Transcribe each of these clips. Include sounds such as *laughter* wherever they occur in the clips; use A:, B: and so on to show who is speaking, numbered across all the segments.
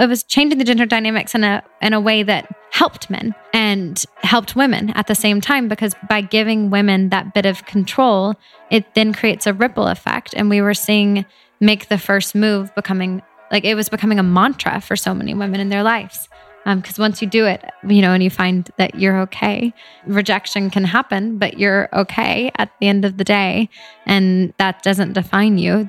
A: it was changing the gender dynamics in a in a way that helped men and helped women at the same time because by giving women that bit of control, it then creates a ripple effect. And we were seeing make the first move becoming like it was becoming a mantra for so many women in their lives. Because um, once you do it, you know, and you find that you're okay, rejection can happen, but you're okay at the end of the day. And that doesn't define you.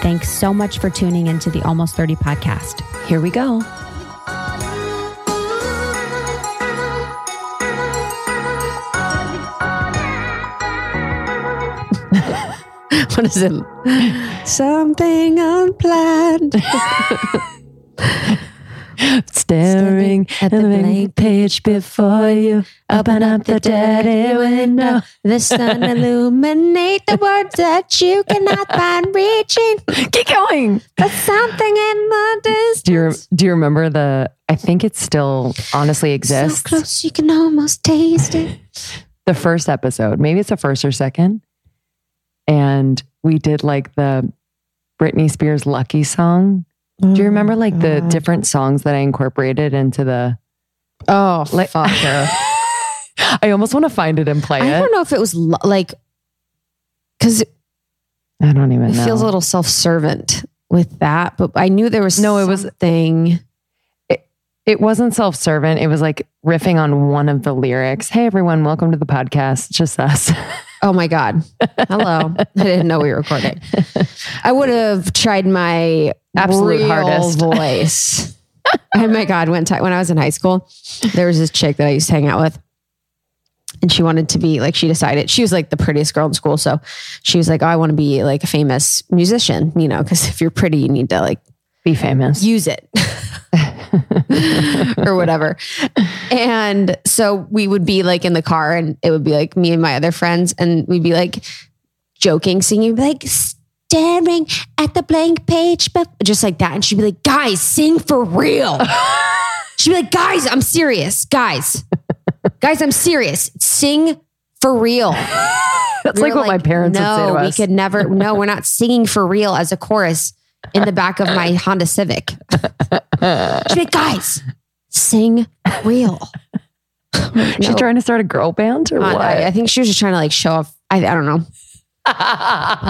B: Thanks so much for tuning into the Almost 30 podcast.
C: Here we go. *laughs* what is it?
B: Something unplanned. *laughs* *laughs*
C: Staring at the blank page before you. Open up the dirty window.
B: The sun *laughs* illuminate the words that you *laughs* cannot find reaching.
C: Keep going.
B: But something in the distance.
C: Do you, do you remember the, I think it still honestly exists. So
B: close you can almost taste it.
C: the first episode, maybe it's the first or second. And we did like the Britney Spears Lucky song do you oh remember like the different songs that I incorporated into the?
B: Oh, like, fuck *laughs*
C: I almost want to find it and play
B: I
C: it.
B: I don't know if it was like because
C: I don't even.
B: It
C: know.
B: feels a little self-servant with that, but I knew there was no. It was a thing.
C: It, it wasn't self-servant. It was like riffing on one of the lyrics. Hey everyone, welcome to the podcast. Just us. *laughs*
B: Oh my God. Hello. I didn't know we were recording. I would have tried my absolute hardest *laughs* voice. oh my God. One time when I was in high school, there was this chick that I used to hang out with. And she wanted to be like, she decided she was like the prettiest girl in school. So she was like, oh, I want to be like a famous musician, you know, because if you're pretty, you need to like
C: be famous,
B: use it. *laughs* or whatever. And so we would be like in the car and it would be like me and my other friends and we'd be like joking, singing like staring at the blank page, but just like that. And she'd be like, guys, sing for real. *laughs* she'd be like, guys, I'm serious. Guys, guys, I'm serious. Sing for real. *laughs*
C: That's we like what like, my parents no, would say to
B: us. We could never, no, we're not singing for real as a chorus in the back of my Honda Civic. Like, guys, sing real.
C: She's trying to start a girl band or uh, what?
B: I, I, think she was just trying to like show off. I, I don't know. oh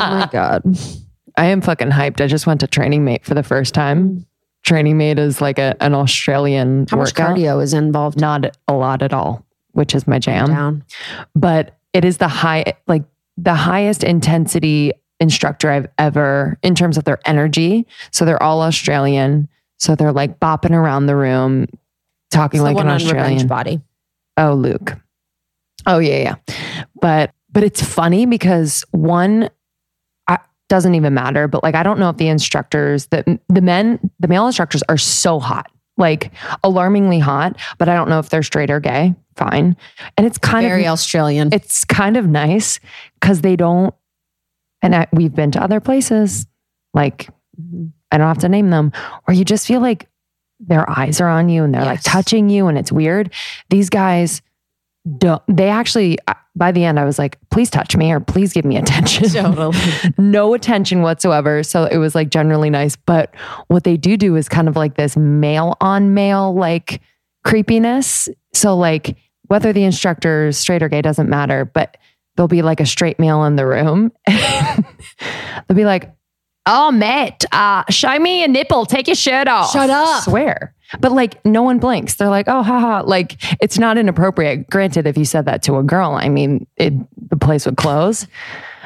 B: my *laughs* God.
C: I am fucking hyped. I just went to Training Mate for the first time. Training Mate is like a, an Australian
B: How
C: workout.
B: much cardio is involved?
C: Not a lot at all, which is my jam. But it is the high, like the highest intensity instructor I've ever in terms of their energy. So they're all Australian. So they're like bopping around the room, talking like an Australian
B: body.
C: Oh, Luke. Oh yeah, yeah. But but it's funny because one I, doesn't even matter. But like I don't know if the instructors, the the men, the male instructors are so hot, like alarmingly hot. But I don't know if they're straight or gay. Fine, and it's kind
B: very
C: of
B: very Australian.
C: It's kind of nice because they don't and I, we've been to other places, like mm-hmm. I don't have to name them, where you just feel like their eyes are on you and they're yes. like touching you and it's weird. These guys don't, they actually, by the end, I was like, please touch me or please give me attention. *laughs* *laughs* Totally. no attention whatsoever. So it was like generally nice. But what they do do is kind of like this male on male like creepiness. So, like, whether the instructor is straight or gay doesn't matter, but there'll be like a straight male in the room. *laughs* they'll be like, Oh, Matt, uh, show me a nipple. Take your shirt off.
B: Shut up.
C: Swear. But like, no one blinks. They're like, oh, haha. Like, it's not inappropriate. Granted, if you said that to a girl, I mean, it, the place would close.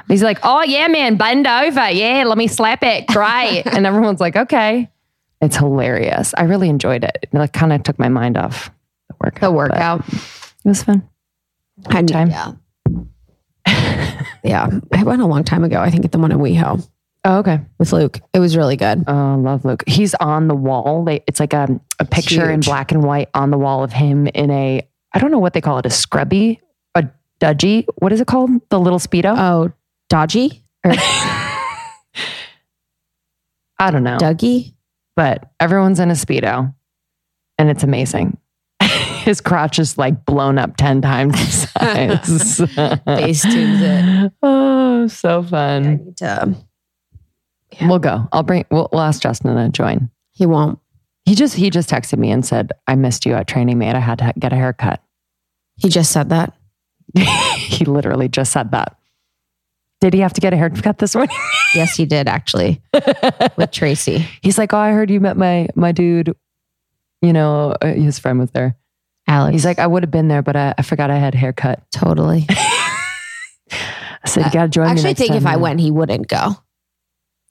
C: He's like, oh yeah, man, bend over. Yeah, let me slap it. Great. *laughs* and everyone's like, okay. It's hilarious. I really enjoyed it. It like kind of took my mind off the workout.
B: The workout.
C: It was fun.
B: I time. Yeah. *laughs* yeah. I went a long time ago. I think at the one in WeHo.
C: Oh, okay.
B: With Luke. It was really good.
C: Oh, love Luke. He's on the wall. They, it's like a, a picture in black and white on the wall of him in a, I don't know what they call it, a scrubby, a dudgy. What is it called? The little Speedo?
B: Oh, dodgy? Or *laughs*
C: I don't know.
B: Dougie?
C: But everyone's in a Speedo and it's amazing. His crotch is like blown up 10 times the size. *laughs*
B: Face tunes it. *laughs*
C: Oh, so fun. I need to yeah. We'll go. I'll bring. We'll, we'll ask Justin to join.
B: He won't.
C: He just he just texted me and said I missed you at Training Mate. I had to get a haircut.
B: He just said that. *laughs*
C: he literally just said that. Did he have to get a haircut this morning?
B: yes, he did actually with Tracy.
C: He's like, oh, I heard you met my my dude. You know, uh, his friend was there.
B: Alex.
C: He's like, I would have been there, but I, I forgot I had a haircut.
B: Totally. *laughs*
C: I said, you got to join
B: actually,
C: me.
B: I actually think if I went, he wouldn't go.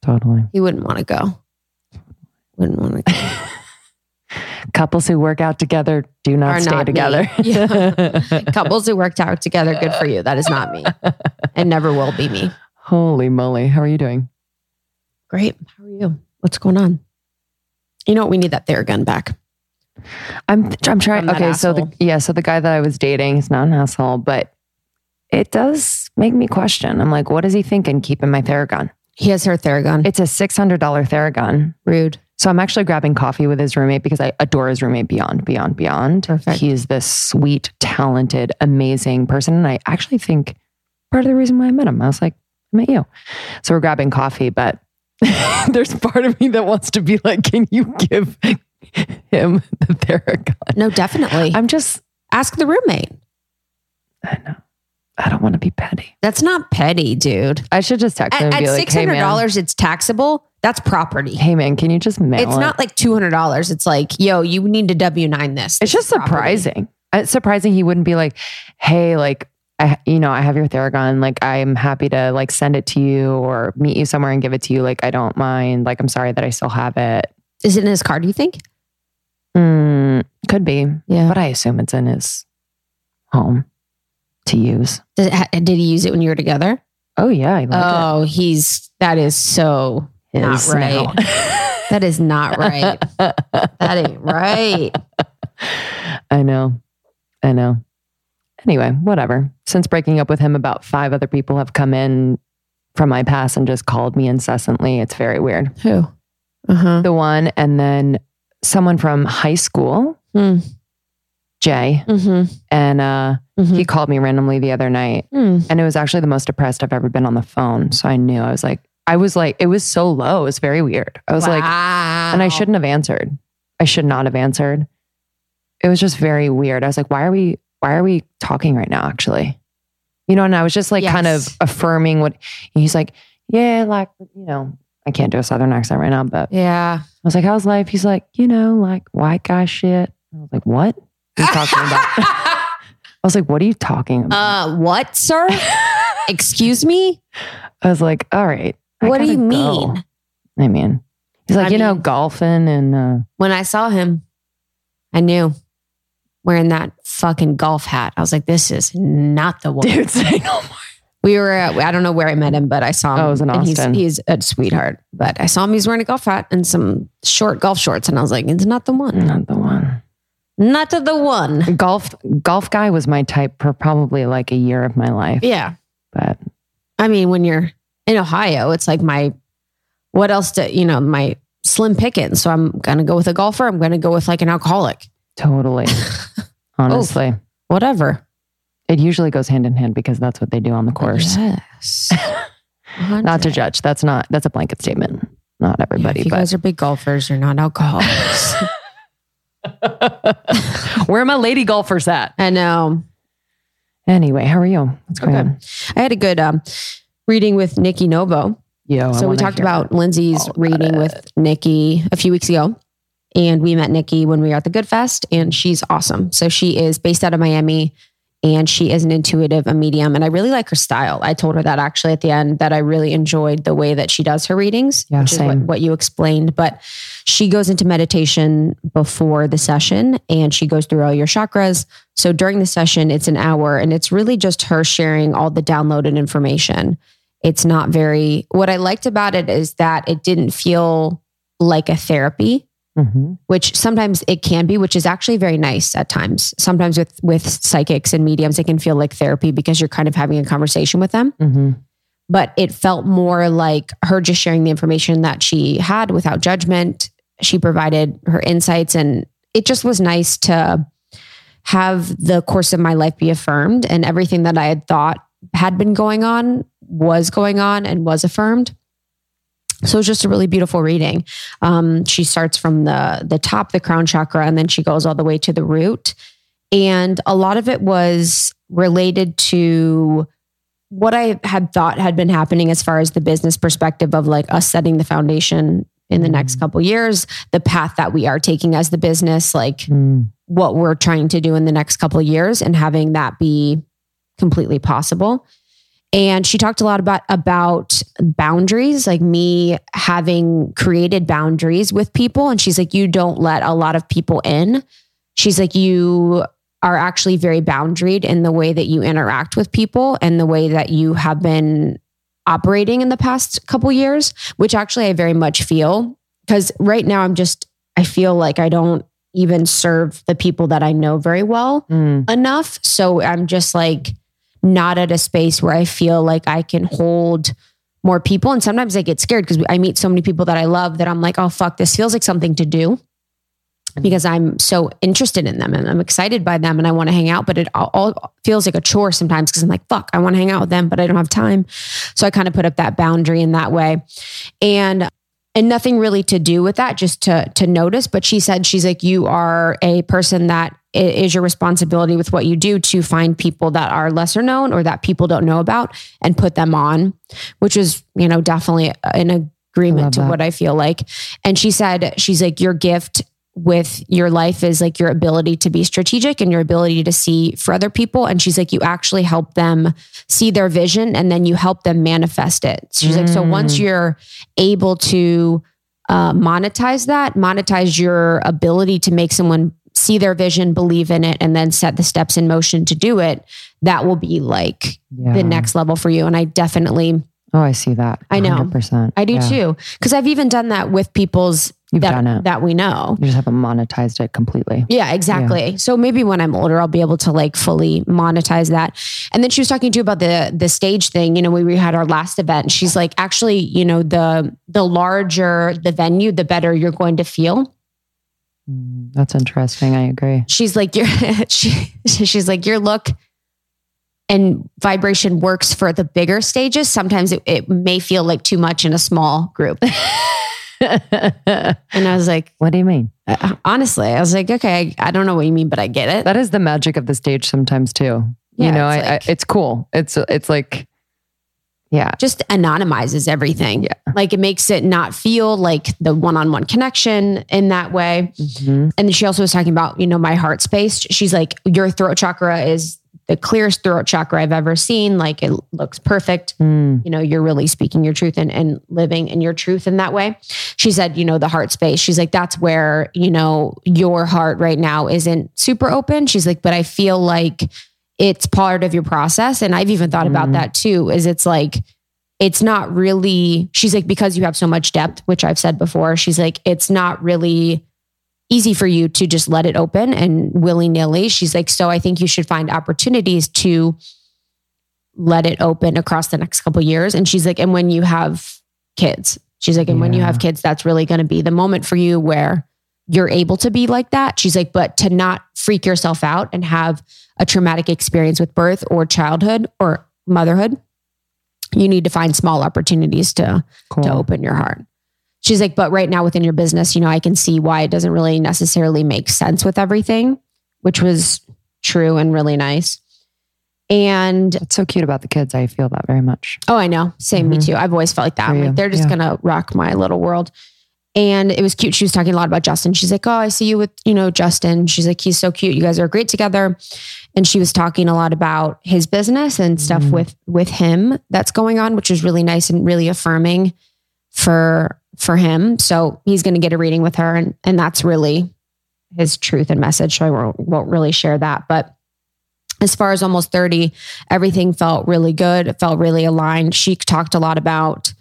C: Totally.
B: He wouldn't want to go. Wouldn't want to go. *laughs*
C: Couples who work out together do not Are stay not together. *laughs*
B: Yeah. Couples who worked out together, good for you. That is not me. and never will be me.
C: Holy moly. How are you doing?
B: Great. How are you? What's going on? You know what? We need that Theragun back.
C: I'm I'm trying. Okay, asshole. so the yeah, so the guy that I was dating is not an asshole, but it does make me question. I'm like, what is he thinking keeping my Theragun?
B: He has her Theragun.
C: It's a $600 Theragun.
B: Rude.
C: So I'm actually grabbing coffee with his roommate because I adore his roommate beyond, beyond, beyond.
B: Perfect.
C: He's this sweet, talented, amazing person. And I actually think part of the reason why I met him, I was like, I met you. So we're grabbing coffee, but *laughs* there's part of me that wants to be like, can you give *laughs* him the Theragun?
B: No, definitely.
C: I'm just
B: ask the roommate.
C: I know. I don't want to be petty.
B: That's not petty, dude.
C: I should just text him
B: at,
C: and be
B: at
C: like,
B: $600, hey, it's taxable. That's property.
C: Hey man, can you just mail
B: It's
C: it?
B: not like $200. It's like, yo, you need to W9 this.
C: It's just surprising. It's surprising he wouldn't be like, hey, like, I, you know, I have your Theragun. Like, I'm happy to like send it to you or meet you somewhere and give it to you. Like, I don't mind. Like, I'm sorry that I still have it.
B: Is it in his car, do you think?
C: Mm, could be.
B: Yeah.
C: But I assume it's in his home to use.
B: Did, did he use it when you were together?
C: Oh yeah.
B: oh,
C: it.
B: he's that is so His not right. *laughs* that is not right. that ain't right.
C: I know. I know. Anyway, whatever. Since breaking up with him, about five other people have come in from my past and just called me incessantly. It's very weird.
B: Who?
C: Uh-huh. The one, and then someone from high school.
B: Mm.
C: Jay,
B: mm-hmm.
C: and uh, mm-hmm. he called me randomly the other night,
B: mm.
C: and it was actually the most depressed I've ever been on the phone. So I knew I was like, I was like, it was so low. It was very weird. I was
B: wow.
C: like, and I shouldn't have answered. I should not have answered. It was just very weird. I was like, why are we, why are we talking right now? Actually, you know, and I was just like, yes. kind of affirming what he's like. Yeah, like you know, I can't do a southern accent right now, but
B: yeah, I
C: was like, how's life? He's like, you know, like white guy shit. I was like, what? What are you talking about? *laughs* I was like, what are you talking about?
B: Uh, what, sir? *laughs* Excuse me?
C: I was like, all right.
B: What do you go. mean?
C: I mean, he's like, I you mean, know, golfing and uh,
B: when I saw him, I knew wearing that fucking golf hat. I was like, this is not the one.
C: Dude, say no more.
B: We were, at, I don't know where I met him, but I saw him.
C: Oh, it was in Austin.
B: He's, he's, a sweetheart, but I saw him. He's wearing a golf hat and some short golf shorts. And I was like, it's not the one.
C: Not the one.
B: Not the one.
C: Golf golf guy was my type for probably like a year of my life.
B: Yeah.
C: But
B: I mean, when you're in Ohio, it's like my what else do you know, my slim pickings. So I'm gonna go with a golfer. I'm gonna go with like an alcoholic.
C: Totally. *laughs* Honestly.
B: oh, whatever.
C: It usually goes hand in hand because that's what they do on the course.
B: Yes. *laughs*
C: not to judge. That's not that's a blanket statement. Not everybody.
B: Yeah, if you
C: but.
B: guys are big golfers, you're not alcoholics. *laughs* *laughs*
C: Where are my lady golfers at?
B: I know.
C: Anyway, how are you? What's going okay. on?
B: I had a good um, reading with Nikki Novo.
C: Yeah.
B: So we talked about Lindsay's reading with Nikki a few weeks ago. And we met Nikki when we were at the Good Fest, and she's awesome. So she is based out of Miami and she is an intuitive, a medium. And I really like her style. I told her that actually at the end that I really enjoyed the way that she does her readings,
C: yeah,
B: which
C: same.
B: is what, what you explained. But she goes into meditation before the session and she goes through all your chakras. So during the session, it's an hour and it's really just her sharing all the downloaded information. It's not very, what I liked about it is that it didn't feel like a therapy Mm-hmm. which sometimes it can be, which is actually very nice at times. Sometimes with with psychics and mediums, it can feel like therapy because you're kind of having a conversation with them. Mm-hmm. But it felt more like her just sharing the information that she had without judgment. She provided her insights, and it just was nice to have the course of my life be affirmed, and everything that I had thought had been going on was going on and was affirmed. So it's just a really beautiful reading. Um, she starts from the the top, the crown chakra, and then she goes all the way to the root. And a lot of it was related to what I had thought had been happening as far as the business perspective of like us setting the foundation in the next mm. couple years, the path that we are taking as the business, like mm. what we're trying to do in the next couple years, and having that be completely possible and she talked a lot about about boundaries like me having created boundaries with people. And she's like you don't let a lot of people in. She's like you are actually very boundaried in the way that you interact with people and the way that you have been operating in the past couple years which actually I very much feel. Because right now I'm just I feel like I don't even serve the people that I know very well mm. enough. So I'm just like not at a space where I feel like I can hold more people. And sometimes I get scared because I meet so many people that I love that I'm like, oh, fuck, this feels like something to do because I'm so interested in them and I'm excited by them and I want to hang out, but it all feels like a chore sometimes because I'm like, fuck, I want to hang out with them, but I don't have time. So I kind of put up that boundary in that way. And and nothing really to do with that, just to to notice. But she said she's like, you are a person that it is your responsibility with what you do to find people that are lesser known or that people don't know about and put them on, which is, you know, definitely an agreement to that. what I feel like. And she said, she's like, your gift with your life is like your ability to be strategic and your ability to see for other people. And she's like, you actually help them see their vision and then you help them manifest it. She's mm. like, so once mm. you're able to uh, monetize that, monetize your ability to make someone see their vision, believe in it, and then set the steps in motion to do it, that will be like yeah. the next level for you. And I definitely.
C: Oh, I see that. 100%.
B: I know. I do yeah. too. Because I've even done that with people's You've that, done it. that we know.
C: You just haven't monetized it completely.
B: Yeah, exactly. Yeah. So maybe when I'm older, I'll be able to like fully monetize that. And then she was talking to you about the the stage thing. You know, we, we had our last event. She's like, actually, you know, the the larger the venue, the better you're going to feel.
C: Mm, that's interesting. I agree.
B: She's like your *laughs* she, she's like your look and vibration works for the bigger stages. Sometimes it, it may feel like too much in a small group. *laughs* *laughs* and I was like,
C: "What do you mean?"
B: Uh, honestly, I was like, "Okay, I, I, don't know what you mean, but I get it."
C: That is the magic of the stage sometimes too. Yeah, you know, it's, I, like, I, it's cool. It's it's like yeah.
B: Just anonymizes everything. Yeah. Like it makes it not feel like the one on one connection in that way. Mm-hmm. And she also was talking about, you know, my heart space. She's like, your throat chakra is the clearest throat chakra I've ever seen. Like it looks perfect. Mm. You know, you're really speaking your truth and, and living in your truth in that way. She said, you know, the heart space. She's like, that's where, you know, your heart right now isn't super open. She's like, but I feel like it's part of your process. And I've even thought mm about that too, is it's like, it's not really, she's like, because you have so much depth, which I've said before, she's like, it's not really easy for you to just let it open and willy nilly. She's like, so I think you should find opportunities to let it open across the next couple years. And she's like, and when you have kids, she's like, and yeah. when you have kids, that's really going to be the moment for you where you're able to be like that. She's like, but to not freak yourself out and have a traumatic experience with birth or childhood or motherhood, you need to find small opportunities to cool. to open your heart. She's like, but right now within your business, you know, I can see why it doesn't really necessarily make sense with everything, which was true and really nice. And
C: it's so cute about the kids. I feel that very much.
B: Oh, I know. Same, mm-hmm. me too. I've always felt like that. like, they're just yeah. gonna rock my little world. And it was cute. She was talking a lot about Justin. She's like, Oh, I see you with, you know, Justin. She's like, He's so cute. You guys are great together. And she was talking a lot about his business and stuff mm. with with him that's going on, which is really nice and really affirming for for him. So he's going to get a reading with her, and and that's really his truth and message. So I won't, won't really share that, but as far as almost 30, everything felt really good. It felt really aligned. She talked a lot about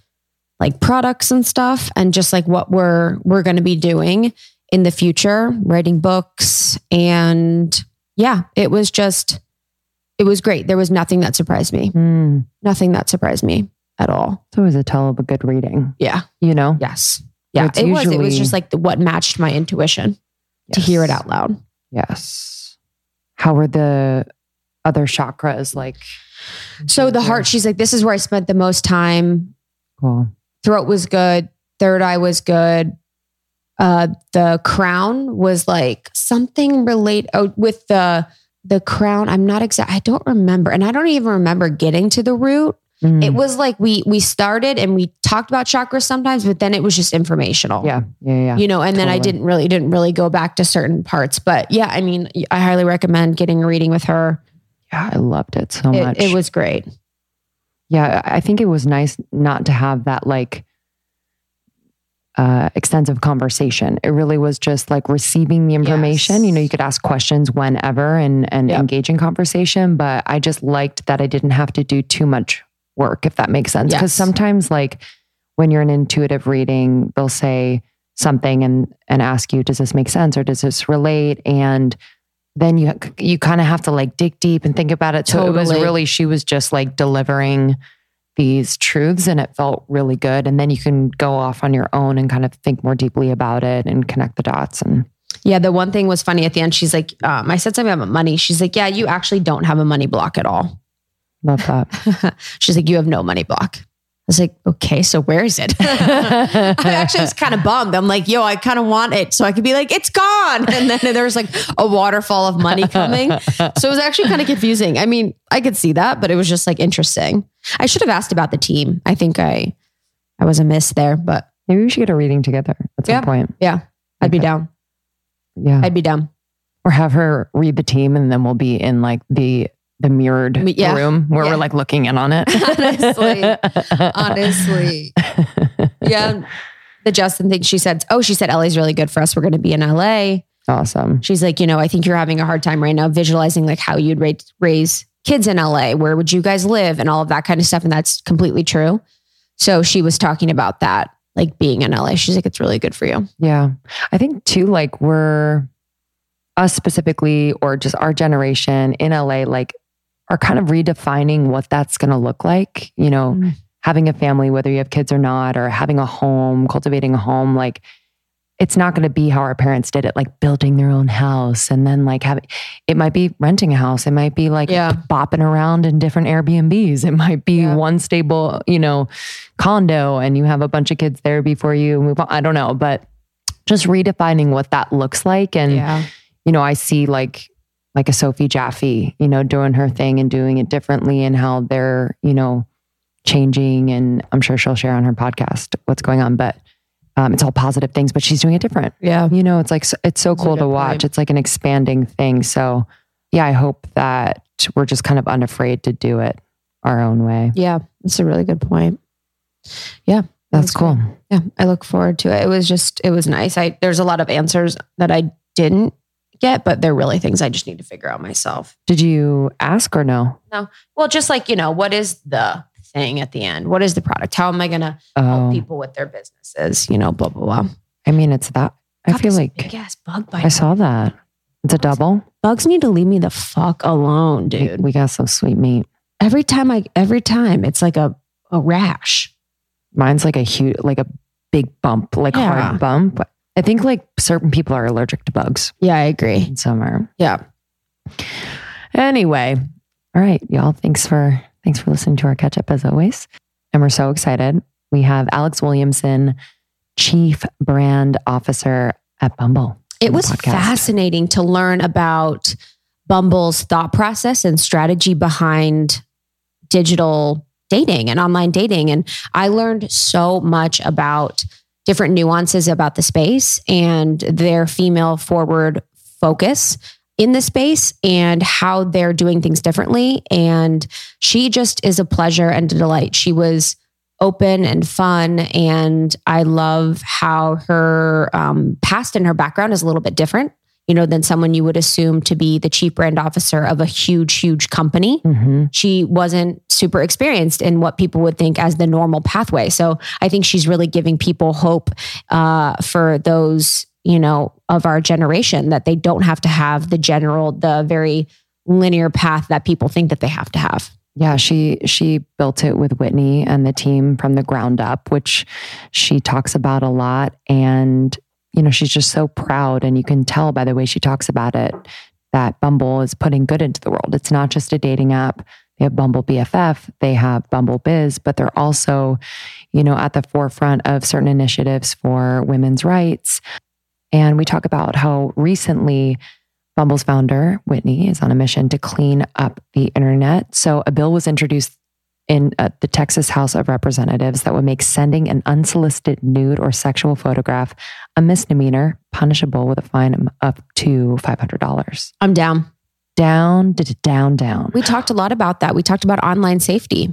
B: like products and stuff and just like what we're we're going to be doing in the future, writing books and yeah, it was just it was great. There was nothing that surprised me. Mm. Nothing that surprised me at all.
C: It's always a tell of a good reading.
B: Yeah.
C: You know?
B: Yes. Yeah. It usually, was. It was just like what matched my intuition yes. to hear it out loud.
C: Yes. How were the other chakras like?
B: So the heart, she's like, this is where I spent the most time.
C: Cool.
B: Throat was good. Third eye was good. Uh, the crown was like something relate oh, with the the crown. I'm not exact. I don't remember, and I don't even remember getting to the root. Mm. It was like we we started and we talked about chakras sometimes, but then it was just informational.
C: Yeah, yeah, yeah.
B: You know, and totally. then I didn't really didn't really go back to certain parts. But yeah, I mean, I highly recommend getting a reading with her.
C: Yeah, I loved it so
B: it,
C: much.
B: It was great.
C: Yeah, I think it was nice not to have that like uh, extensive conversation. It really was just like receiving the information. Yes. You know, you could ask questions whenever and and yep. engage in conversation. But I just liked that I didn't have to do too much work, if that makes sense. Because yes. sometimes, like when you're an intuitive reading, they'll say something and and ask you, "Does this make sense or does this relate?" And then you you kind of have to like dig deep and think about it. So totally. it was really she was just like delivering these truths and it felt really good. And then you can go off on your own and kind of think more deeply about it and connect the dots. And
B: yeah, the one thing was funny at the end. She's like, um, I said something about money. She's like, yeah, you actually don't have a money block at all.
C: Love that. *laughs*
B: She's like, you have no money block. I was like, okay, so where is it? *laughs* I actually was kind of bummed. I'm like, yo, I kind of want it so I could be like, it's gone. And then there was like a waterfall of money coming. So it was actually kind of confusing. I mean, I could see that, but it was just like interesting. I should have asked about the team. I think I I was a miss there, but
C: maybe we should get a reading together at some
B: yeah,
C: point.
B: Yeah. I'd be down.
C: Yeah.
B: I'd be down.
C: Or have her read the team and then we'll be in like the the mirrored yeah. room where yeah. we're like looking in on it. *laughs*
B: honestly, honestly, *laughs* yeah. The Justin thing she said, oh, she said LA's really good for us. We're going to be in LA.
C: Awesome.
B: She's like, you know, I think you're having a hard time right now visualizing like how you'd raise, raise kids in LA. Where would you guys live and all of that kind of stuff. And that's completely true. So she was talking about that, like being in LA. She's like, it's really good for you.
C: Yeah. I think too, like we're us specifically, or just our generation in LA, like are kind of redefining what that's going to look like. You know, mm. having a family, whether you have kids or not, or having a home, cultivating a home, like it's not going to be how our parents did it, like building their own house and then like having, it might be renting a house. It might be like yeah. bopping around in different Airbnbs. It might be yeah. one stable, you know, condo and you have a bunch of kids there before you move on. I don't know, but just redefining what that looks like. And, yeah. you know, I see like like a Sophie Jaffe, you know, doing her thing and doing it differently and how they're, you know, changing. And I'm sure she'll share on her podcast what's going on, but um, it's all positive things, but she's doing it different.
B: Yeah.
C: You know, it's like, it's so cool to watch. Point. It's like an expanding thing. So yeah, I hope that we're just kind of unafraid to do it our own way.
B: Yeah. That's a really good point. Yeah.
C: That's, cool.
B: Great. Yeah. I look forward to it. It was just, it was nice. I, there's a lot of answers that I didn't yet, but they're really things I just need to figure out myself.
C: Did you ask or no?
B: No. Well, just like, you know, what is the thing at the end? What is the product? How am I going to oh. help people with their businesses? You know, blah, blah, blah.
C: I mean, it's that. I feel like
B: ass bug bite.
C: I saw that. It's a double.
B: Bugs need to leave me the fuck alone, dude.
C: We, we got some sweet meat.
B: Every time I, every time it's like a, a rash.
C: Mine's like a huge, like a big bump, like yeah. hard bump. I think like certain people are allergic to bugs.
B: Yeah, I agree.
C: And some are.
B: Yeah.
C: Anyway, all right, y'all. Thanks for thanks for listening to our catch up as always. And we're so excited. We have Alex Williamson, Chief Brand Officer at Bumble.
B: It was fascinating to learn about Bumble's thought process and strategy behind digital dating and online dating. And I learned so much about different nuances about the space and their female forward focus in the space and how they're doing things differently. And she just is a pleasure and a delight. She was open and fun. And I love how her um, past and her background is a little bit different you know, than someone you would assume to be the chief brand officer of a huge, huge company. Mm-hmm. She wasn't super experienced in what people would think as the normal pathway. So I think she's really giving people hope uh, for those, you know, of our generation that they don't have to have the general, the very linear path that people think that they have to have.
C: Yeah, she she built it with Whitney and the team from the ground up, which she talks about a lot and you know, she's just so proud. And you can tell by the way she talks about it that Bumble is putting good into the world. It's not just a dating app. They have Bumble BFF, they have Bumble Bizz, but they're also, you know, at the forefront of certain initiatives for women's rights. And we talk about how recently Bumble's founder, Whitney, is on a mission to clean up the internet. So a bill was introduced in uh, the Texas House of Representatives that would make sending an unsolicited nude or sexual photograph a misdemeanor, punishable with a fine of up to $500.
B: I'm down.
C: Down, down, down.
B: We talked a lot about that. We talked about online safety.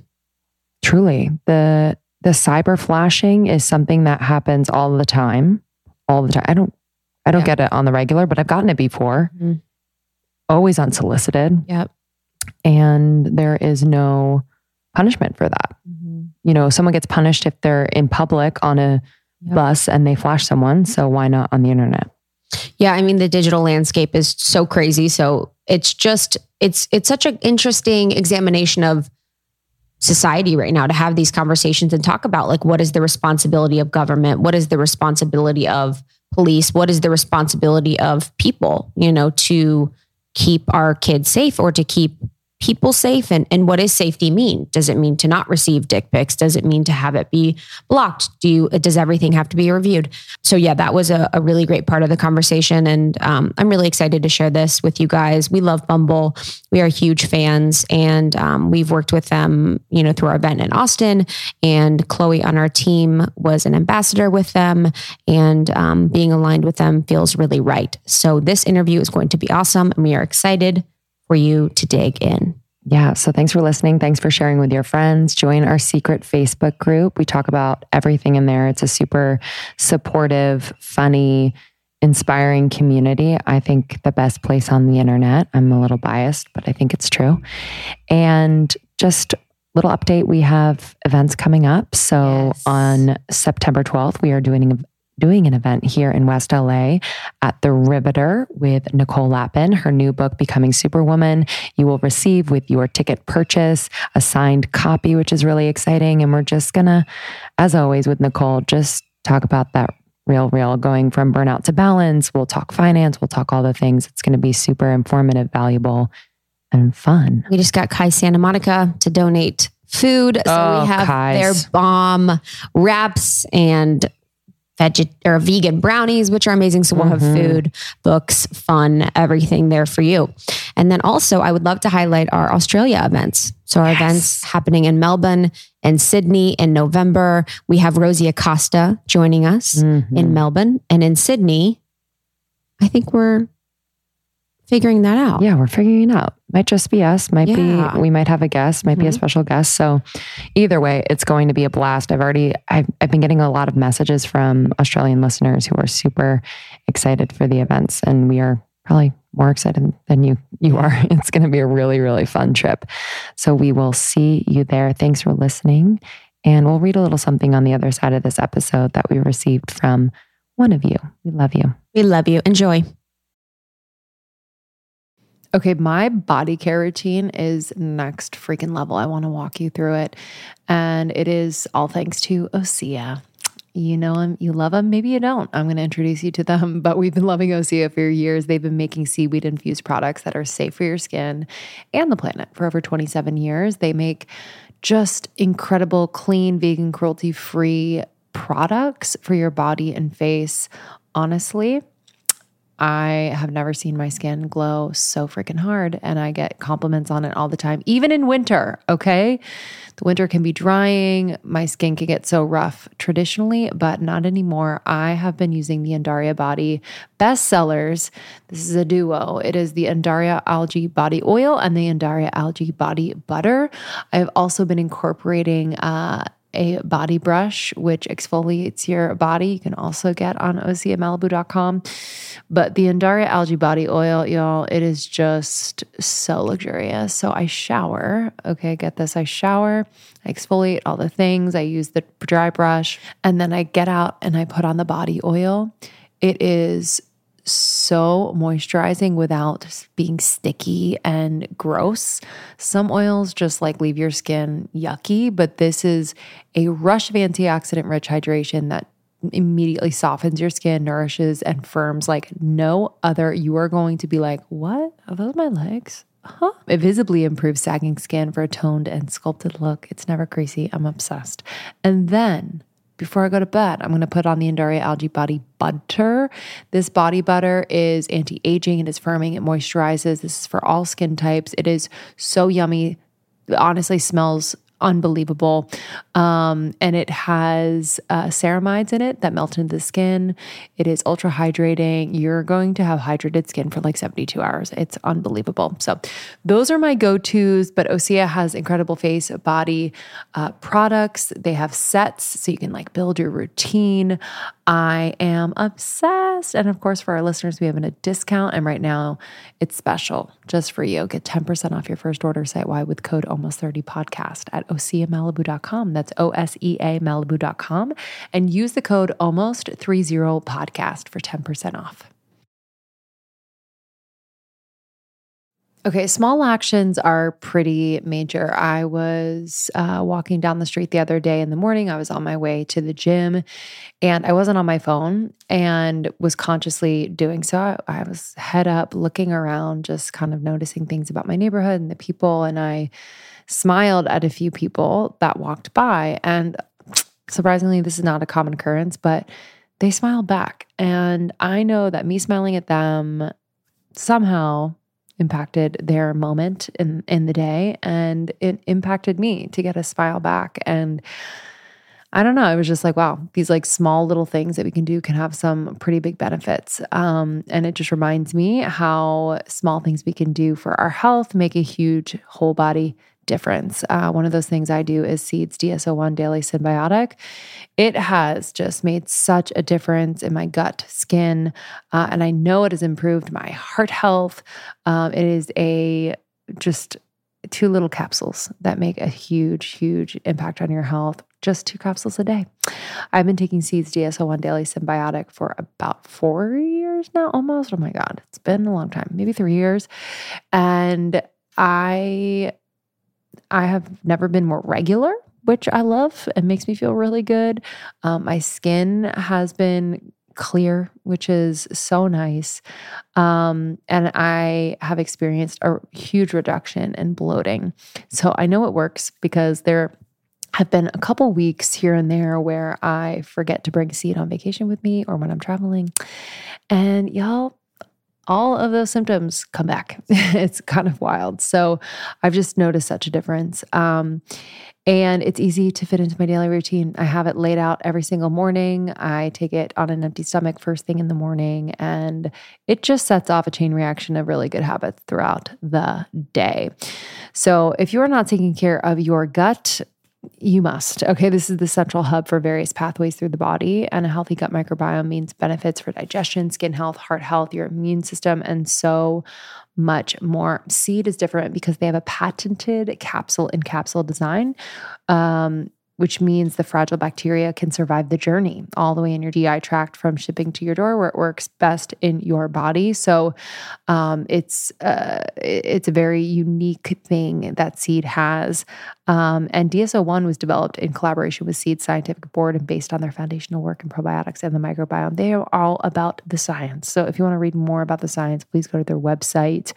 C: Truly, the the cyber flashing is something that happens all the time, all the time. I don't, I don't get it on the regular, but I've gotten it before. Mm-hmm. Always unsolicited.
B: Yep.
C: And there is no punishment for that. Mm-hmm. You know, someone gets punished if they're in public on a yep. bus and they flash someone. So why not on the internet?
B: Yeah, I mean the digital landscape is so crazy. So it's just it's it's such an interesting examination of society right now to have these conversations and talk about like what is the responsibility of government? What is the responsibility of police? What is the responsibility of people, you know, to keep our kids safe or to keep people safe? And, and what does safety mean? Does it mean to not receive dick pics? Does it mean to have it be blocked? Do you does everything have to be reviewed? So yeah that was a, a really great part of the conversation. And um, i'm really excited to share this with you guys. We love bumble. We are huge fans. And um, we've worked with them you know through our event in austin. And chloe on our team was an ambassador with them. And um, being aligned with them feels really right. So this interview is going to be awesome. And we are excited for you to dig in.
C: Yeah. So thanks for listening. Thanks for sharing with your friends. Join our secret Facebook group. We talk about everything in there. It's a super supportive, funny, inspiring community. I think the best place on the internet. I'm a little biased, but I think it's true. And just little update we have events coming up. So yes. on September 12th, we are doing doing an event here in West LA at the Riveter with Nicole Lapin. Her new book, Becoming Superwoman, you will receive with your ticket purchase a signed copy, which is really exciting. And we're just going to, as always with Nicole, just talk about that real, real going from burnout to balance. We'll talk finance, we'll talk all the things. It's going to be super informative, valuable, and fun.
B: We just got Kye Santa Monica to donate food. So oh, we have Kye's. their bomb wraps and veg or vegan brownies, which are amazing. So we'll mm-hmm. have food, books, fun, everything there for you. And then also, I would love to highlight our Australia events. So our yes. events happening in Melbourne and Sydney in November. We have Rosie Acosta joining us mm-hmm. in Melbourne and in Sydney. I think we're figuring that out.
C: Yeah, we're figuring it out. Might just be us. Might yeah. be we might have a guest. Might mm-hmm. be a mm-hmm. special guest. So either way, it's going to be a blast. I've already I've, I've been getting a lot of messages from Australian listeners who are super excited for the events, and we are probably more excited than you you are. *laughs* It's going to be a really really fun trip. So we will see you there. Thanks for listening, and we'll read a little something on the other side of this episode that we received from one of you. We love you.
B: We love you. Enjoy.
D: Okay, my body care routine is next freaking level. I want to walk you through it. And it is all thanks to Osea. You know them, you love them, maybe you don't. I'm going to introduce you to them, *laughs* but we've been loving Osea for years. They've been making seaweed infused products that are safe for your skin and the planet for over 27 years. They make just incredible, clean, vegan, cruelty free products for your body and face. Honestly, I have never seen my skin glow so freaking hard. And I get compliments on it all the time, even in winter. Okay. The winter can be drying. My skin can get so rough traditionally, but not anymore. I have been using the Undaria Body bestsellers. This is a duo. It is the Undaria Algae Body Oil and the Undaria Algae Body Butter. I've also been incorporating uh, a body brush, which exfoliates your body. You can also get on OseaMalibu.com. But the Undaria Algae Body Oil, y'all, it is just so luxurious. So I shower. Okay, get this. I shower, I exfoliate all the things. I use the dry brush, and then I get out and I put on the body oil. It is so moisturizing without being sticky and gross. Some oils just like leave your skin yucky, but this is a rush of antioxidant rich hydration that immediately softens your skin, nourishes, and firms like no other. You are going to be like, What? Are those my legs? Huh? It visibly improves sagging skin for a toned and sculpted look. It's never greasy. I'm obsessed. And then before I go to bed, I'm going to put on the Undaria Algae Body Butter. This body butter is anti aging, it is firming, it moisturizes. This is for all skin types. It is so yummy. It honestly, smells unbelievable. Um, and it has uh, ceramides in it that melt into the skin. It is ultra hydrating. You're going to have hydrated skin for like 72 hours. It's unbelievable. So, those are my go tos. But Osea has incredible face, body uh, products. They have sets so you can like build your routine. I am obsessed. And of course, for our listeners, we have a discount. And right now, it's special just for you. Get 10% off your first order site wide with code almost 30 podcast at oseamalibu.com. That's O S E A Malibu.com. And use the code almost 30 podcast for 10% off. Okay, small actions are pretty major. I was uh, walking down the street the other day in the morning. I was on my way to the gym and I wasn't on my phone and was consciously doing so. I, I was head up, looking around, just kind of noticing things about my neighborhood and the people. And I smiled at a few people that walked by. And surprisingly, this is not a common occurrence, but they smiled back. And I know that me smiling at them somehow impacted their moment in in the day and it impacted me to get a smile back and I don't know. It was just like, wow, these like small little things that we can do can have some pretty big benefits. Um, and it just reminds me how small things we can do for our health make a huge whole body difference. Uh, one of those things I do is Seeds DS-01 Daily Synbiotic. It has just made such a difference in my gut, skin, uh, and I know it has improved my heart health. Um, it is a just two little capsules that make a huge, huge impact on your health. Just two capsules a day. I've been taking Seeds DS-01 Daily Synbiotic for about four years now, almost. Oh my God, it's been a long time, maybe three years. And I I have never been more regular, which I love. It makes me feel really good. Um, my skin has been clear, which is so nice. Um, and I have experienced a huge reduction in bloating. So I know it works because there have been a couple weeks here and there where I forget to bring seed on vacation with me or when I'm traveling. And y'all, all of those symptoms come back. *laughs* it's kind of wild. So I've just noticed such a difference. Um, and it's easy to fit into my daily routine. I have it laid out every single morning. I take it on an empty stomach first thing in the morning, and it just sets off a chain reaction of really good habits throughout the day. So, if you're not taking care of your gut, you must. Okay, this is the central hub for various pathways through the body, and a healthy gut microbiome means benefits for digestion, skin health, heart health, your immune system, and so much more. Seed is different because they have a patented capsule in capsule design. Um, which means the fragile bacteria can survive the journey all the way in your GI tract from shipping to your door, where it works best in your body. So um, it's uh, it's a very unique thing that Seed has. Um, and DS-01 was developed in collaboration with Seed Scientific Board and based on their foundational work in probiotics and the microbiome. They are all about the science. So if you want to read more about the science, please go to their website.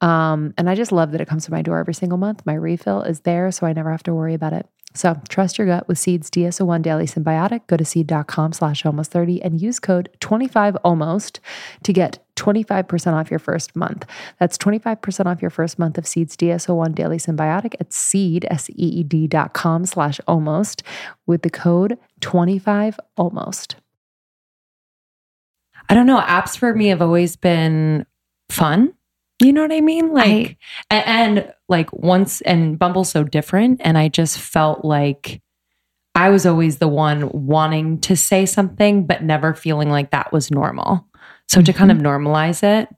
D: Um, and I just love that it comes to my door every single month. My refill is there, so I never have to worry about it. So trust your gut with Seeds DS-01 Daily Synbiotic. Go to seed.com slash almost 30 and use code 25almost to get 25% off your first month. That's 25% off your first month of Seed's DS-01 Daily Synbiotic at seed, S-E-E-D dot com slash almost with the code 25 almost.
C: I don't know. Apps for me have always been fun. You know what I mean? Like, I, and, and like once, and Bumble's so different. And I just felt like I was always the one wanting to say something, but never feeling like that was normal. So mm-hmm. to kind of mm-hmm. normalize it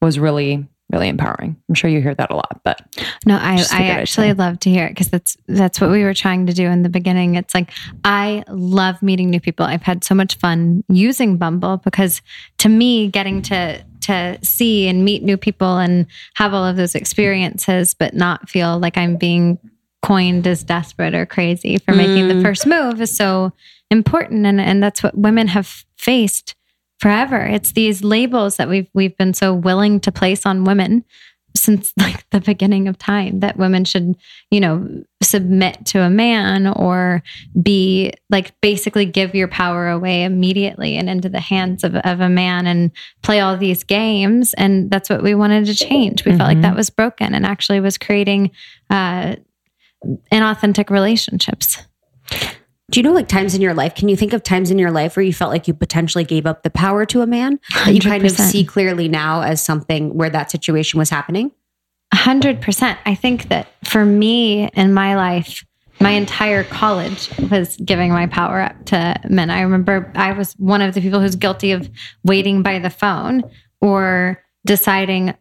C: was really really empowering. I'm sure you hear that a lot, but
A: no, I, I actually idea. love to hear it because that's that's what we were trying to do in the beginning. It's like I love meeting new people. I've had so much fun using Bumble because to me, getting to to see and meet new people and have all of those experiences, but not feel like I'm being coined as desperate or crazy for making mm. the first move is so important. And and that's what women have faced forever. It's these labels that we've we've been so willing to place on women since *laughs* like the beginning of time that women should, you know, submit to a man or be like basically give your power away immediately and into the hands of, of a man and play all these games. And that's what we wanted to change. We mm-hmm. felt like that mm-hmm. was broken and actually was creating uh, inauthentic relationships.
E: Do you know like times in your life? Can you think of times in your life where you felt like you potentially gave up the power to a man that you kind of see clearly now as something where that situation was happening?
A: 100%. I think that for me in my life, my entire college was giving my power up to men. I remember I was one of the people who's guilty of waiting by the phone or deciding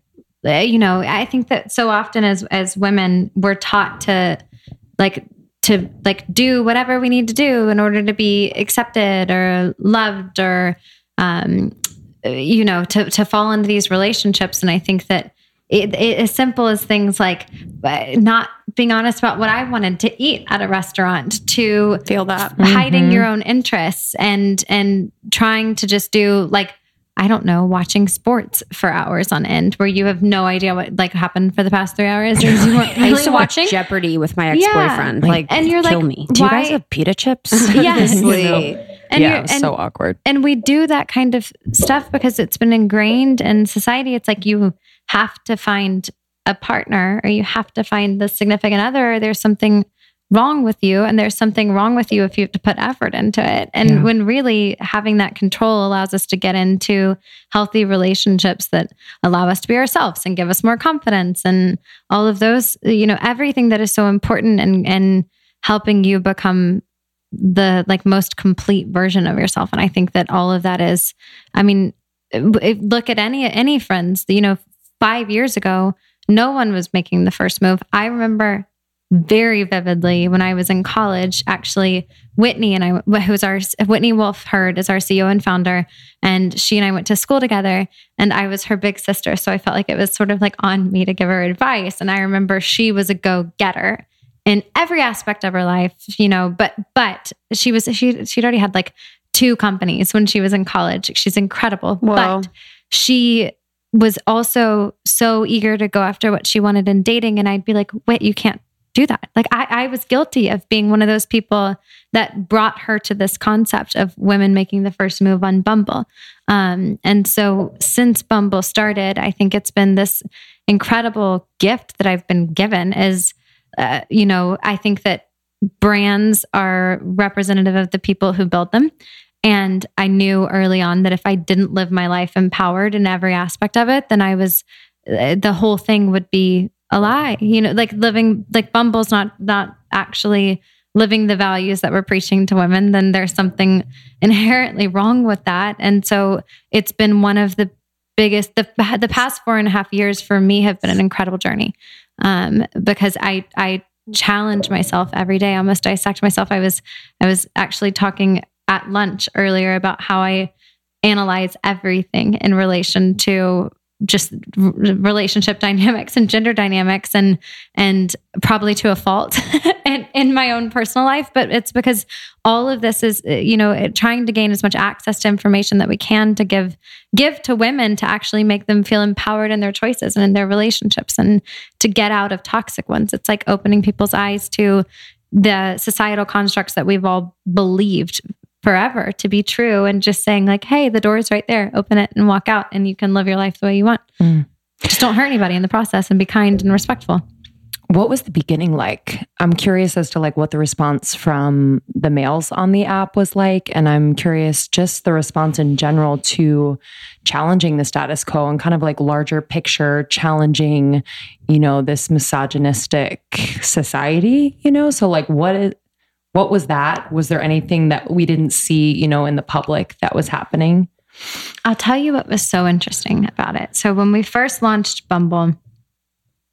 A: eh, you know, I think that so often as as women we're taught to like to like do whatever we need to do in order to be accepted or loved or um, you know to to fall into these relationships and i think that it, it, as simple as things like uh, not being honest about what I wanted to eat at a restaurant to
C: feel that
A: hiding mm-hmm. your own interests and and trying to just do like I don't know, watching sports for hours on end where you have no idea what like happened for the past three hours. You
E: weren't really *laughs* I used to watching watch Jeopardy with my ex boyfriend. Yeah. Like, and you're kill like, me.
C: Do you guys have pita chips? *laughs*
A: yes. you
C: know? And yeah, and, so awkward.
A: And we do that kind of stuff because it's been ingrained in society. It's like you have to find a partner or you have to find the significant other. Or there's something wrong with you and there's something wrong with you if you have to put effort into it. And yeah. when really having that control allows us to get into healthy relationships that allow us to be ourselves and give us more confidence and all of those you know everything that is so important and and helping you become the like most complete version of yourself. And i think that all of that is i mean look at any any friends you know 5 years ago no one was making the first move. I remember very vividly when I was in college. Actually, Whitney and I, who's our Whitney Wolfe Herd, is our CEO and founder, and she and I went to school together. And I was her big sister, so I felt like it was sort of like on me to give her advice. And I remember she was a go getter in every aspect of her life, you know. But but she was she she'd already had like two companies when she was in college. She's incredible, Whoa. but she was also so eager to go after what she wanted in dating. And I'd be like, wait, you can't do that. Like I, I was guilty of being one of those people that brought her to this concept of women making the first move on Bumble. Um, and so since Bumble started, I think it's been this incredible gift that I've been given is, uh, you know, I think that brands are representative of the people who build them. And I knew early on that if I didn't live my life empowered in every aspect of it, then I was, uh, the whole thing would be a lie. You know, like living like Bumble's not not actually living the values that we're preaching to women, then there's something inherently wrong with that. And so it's been one of the biggest the the past four and a half years for me have been an incredible journey. Um, because I I challenge myself every day, I almost dissect myself. I was I was actually talking at lunch earlier about how I analyze everything in relation to just relationship dynamics and gender dynamics and and probably to a fault *laughs* in, in my own personal life but it's because all of this is uh, you know uh, trying to gain as much access to information that we can to give give to women to actually make them feel empowered in their choices and in their relationships and to get out of toxic ones. It's like opening people's eyes to the societal constructs that we've all believed forever to be true and just saying like, hey, the door is right there, open it and walk out and you can live your life the way you want. Mm. Just don't hurt anybody in the process and be kind and respectful.
C: What was the beginning like? I'm curious as to like what the response from the males on the app was like and I'm curious just the response in general to challenging the status quo and kind of like larger picture challenging, you know, this misogynistic society, you know? So like what is what was that? Was there anything that we didn't see, you know, in the public that was happening?
A: I'll tell you what was so interesting about it. So when we first launched Bumble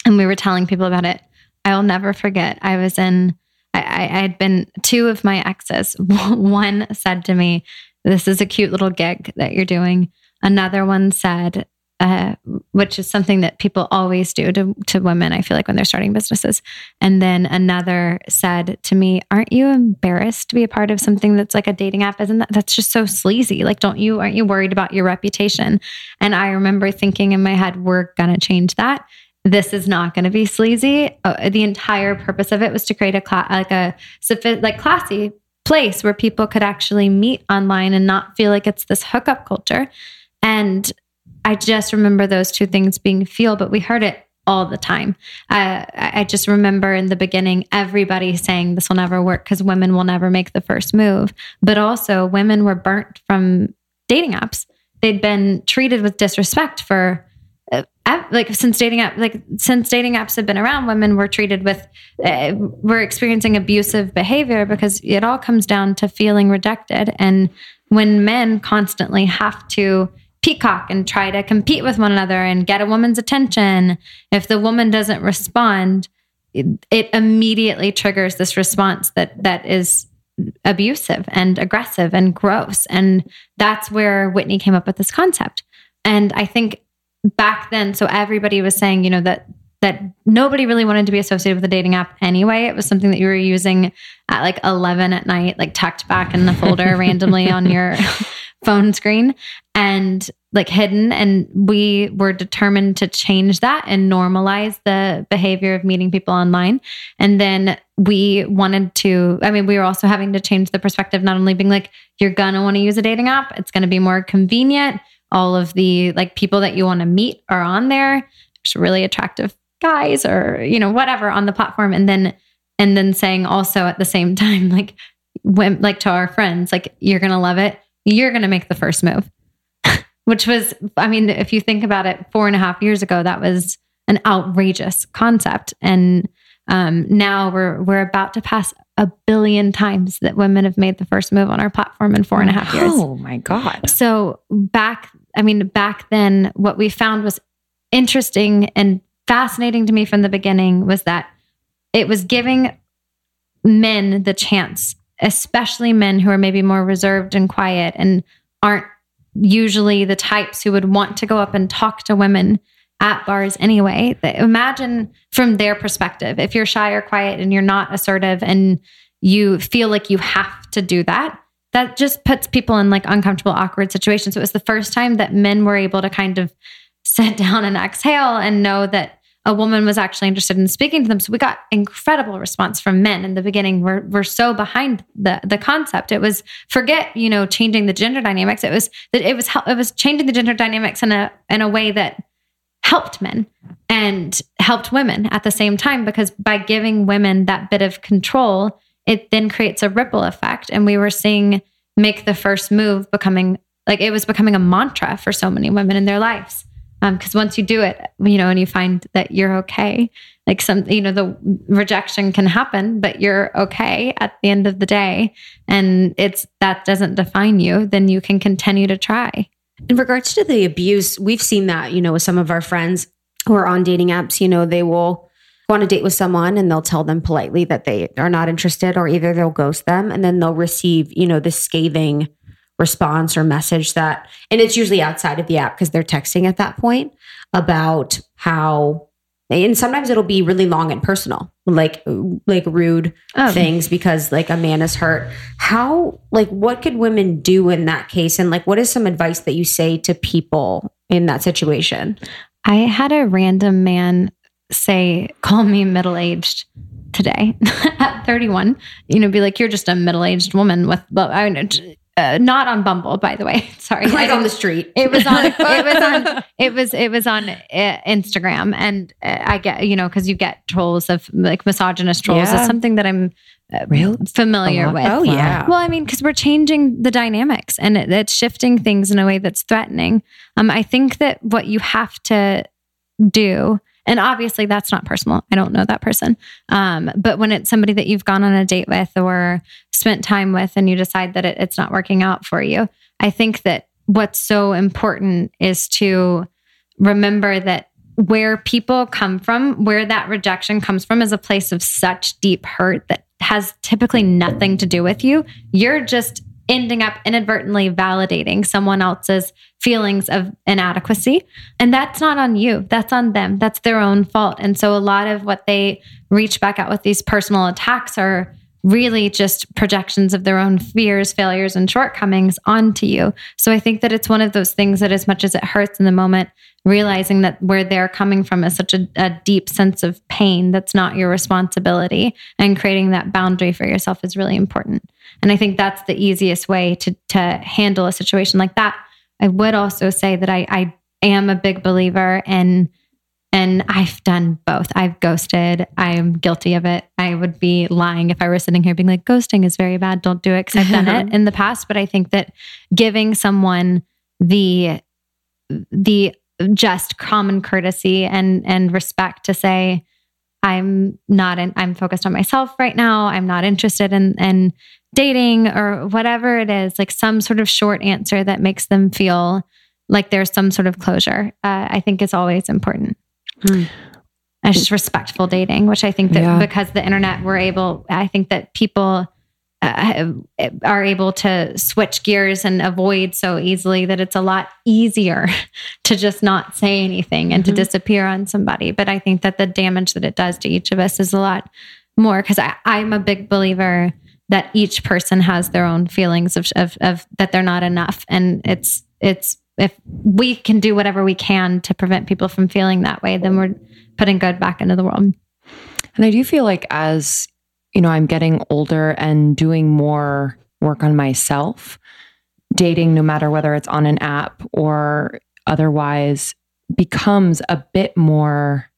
A: and we were telling people about it, I'll never forget. I was in, I, I had been two of my exes. *laughs* One said to me, This is a cute little gig that you're doing. Another one said, uh, which is something that people always do to, to women, I feel like, when they're starting businesses. And then another said to me, Aren't you embarrassed to be a part of something that's like a dating app? Isn't that that's just so sleazy? Like, don't you, aren't you worried about your reputation? And I remember thinking in my head, We're going to change that. This is not going to be sleazy. Uh, the entire purpose of it was to create a cla- like a like classy place where people could actually meet online and not feel like it's this hookup culture. And I just remember those two things being feel, but we heard it all the time. Uh, I just remember in the beginning, everybody saying this will never work because women will never make the first move. But also, women were burnt from dating apps. They'd been treated with disrespect for uh, like since dating app like since dating apps have been around women were treated with uh, we're experiencing abusive behavior because it all comes down to feeling rejected and when men constantly have to peacock and try to compete with one another and get a woman's attention. If the woman doesn't respond, it, it immediately triggers this response that that is abusive and aggressive and gross. And that's where Whitney came up with this concept. And I think back then, so everybody was saying, you know, that that nobody really wanted to be associated with a dating app anyway. It was something that you were using at like 11 at night, like tucked back in the folder *laughs* randomly on your phone screen and like hidden. And we were determined to change that and normalize the behavior of meeting people online. And then we wanted to, I mean, we were also having to change the perspective, not only being like, you're going to want to use a dating app, it's going to be more convenient. All of the like people that you want to meet are on there. There's really attractive guys or, you know, whatever on the platform. And then, and then saying also at the same *laughs* time, like, when, like to our friends, like, you're to love it you're going to make the first move. *laughs* Which was, I mean, if you think about it, four and a half years ago, that was an outrageous concept. And um, now we're we're about to pass a billion times that women have made the first move on our platform in four and a half years.
C: Oh my God.
A: So back, I mean, back then, what we found was interesting and fascinating to me from the beginning was that it was giving men the chance especially men who are maybe more reserved and quiet and aren't usually the types who would want to go up and talk to women at bars anyway. Imagine from their perspective, if you're shy or quiet and you're not assertive and you feel like you have to do that, that just puts people in like uncomfortable, awkward situations. So it was the first time that men were able to kind of *laughs* sit down and exhale and know that a woman was actually interested in speaking to them. So we got incredible response from men in the beginning. We're, we're so behind the, the concept. It was forget, you know, changing the gender dynamics. It was that it was, it was changing the gender dynamics in a, in a way that helped men and helped women at the same time, because by giving women that bit of control, it then creates a ripple effect. And we were seeing make the first move becoming like it was becoming a mantra for so many women in their lives because um, once you do it you know and you find that you're okay like some you know the rejection can happen but you're okay at the end of the day. And it's that doesn't define you then you can continue to try.
E: In regards to the abuse we've seen that you know with some of our friends who are on dating apps you know they will go on a date with someone and they'll tell them politely that they are not interested or either they'll ghost them and then they'll receive you know this scathing response or message that, and it's usually outside of the app because they're texting at that point about how, and sometimes it'll be really long and personal, like like rude oh. things because like a man is hurt. How like what could women do in that case, and like what is some advice that you say to people in that situation?
A: I had a random man say, "Call me middle aged." today *laughs* at 31 you know be like you're just a middle-aged woman with but I, uh, not on Bumble, by the way. *laughs* Sorry,
E: like on the street.
A: It was on. it was on. *laughs* It was. It was on uh, Instagram, and uh, I get you know because you get trolls of like misogynist trolls. Yeah. It's something that I'm uh, Real? familiar with.
E: Oh yeah.
A: Well, I mean, because we're changing the dynamics and it, it's shifting things in a way that's threatening. Um, I think that what you have to do and obviously, that's not personal. I don't know that person. Um, but when it's somebody that you've gone on a date with or spent time with and you decide that it, it's not working out for you, I think that what's so important is to remember that where people come from, where that rejection comes from, is a place of such deep hurt that has typically nothing to do with you. You're just ending up inadvertently validating someone else's feelings of inadequacy. And that's not on you, that's on them. That's their own fault. And so a lot of what they reach back out with these personal attacks are really just projections of their own fears, failures, and shortcomings onto you. So I think that it's one of those things that, as much as it hurts in the moment, realizing that where they're coming from is such a, a, deep sense of pain that's not your responsibility and creating that boundary for yourself is really important. And I think that's the easiest way to, to handle a situation like that. I would also say that I, I am a big believer in and I've done both. I've ghosted. I'm guilty of it. I would be lying if I were sitting here being like, ghosting is very bad. Don't do it because I've done it *laughs* in the past. But I think that giving someone the the just common courtesy and and respect to say, I'm not in, I'm focused on myself right now. I'm not interested in in dating or whatever it is, like some sort of short answer that makes them feel like there's some sort of closure. Uh, I think is always important. Mm. And just respectful dating, which I think that yeah. because the internet, we're able, I think that people uh, are able to switch gears and avoid so easily that it's a lot easier *laughs* to just not say anything and mm-hmm. to disappear on somebody. But I think that the damage that it does to each of us is a lot more because I'm a big believer that each person has their own feelings of, of, of that they're not enough. And it's, it's, if we can do whatever we can to prevent people from feeling that way, then we're putting good back into the world.
C: And I do feel like as, you know, I'm getting older and doing more work on myself, dating, no matter whether it's on an app or otherwise, becomes a bit more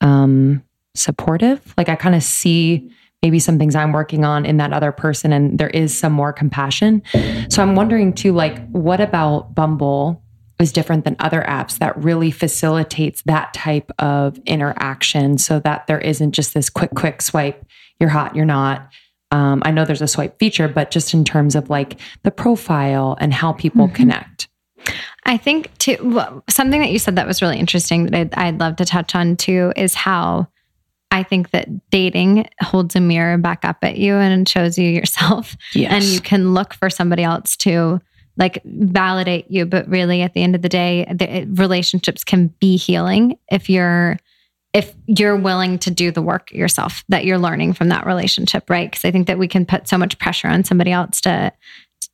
C: um, supportive. Like I kind of see maybe some things I'm working on in that other person and there is some more compassion. So I'm wondering too, like, what about Bumble is different than other apps that really facilitates that type of interaction so that there isn't just this quick, quick swipe, you're hot, you're not. Um, I know there's a swipe feature, but just in terms of like the profile and how people mm-hmm. connect.
A: I think too, well, something that you said that was really interesting that I'd, I'd love to touch on too is how I think that dating holds a mirror back up at you and shows you yourself. Yes. And you can look for somebody else to like validate you. But really, at the end of the day, the eh, relationships can be healing if you're if you're willing to do the work yourself that you're learning from that relationship, right? Because I think that we can put so much pressure on somebody else to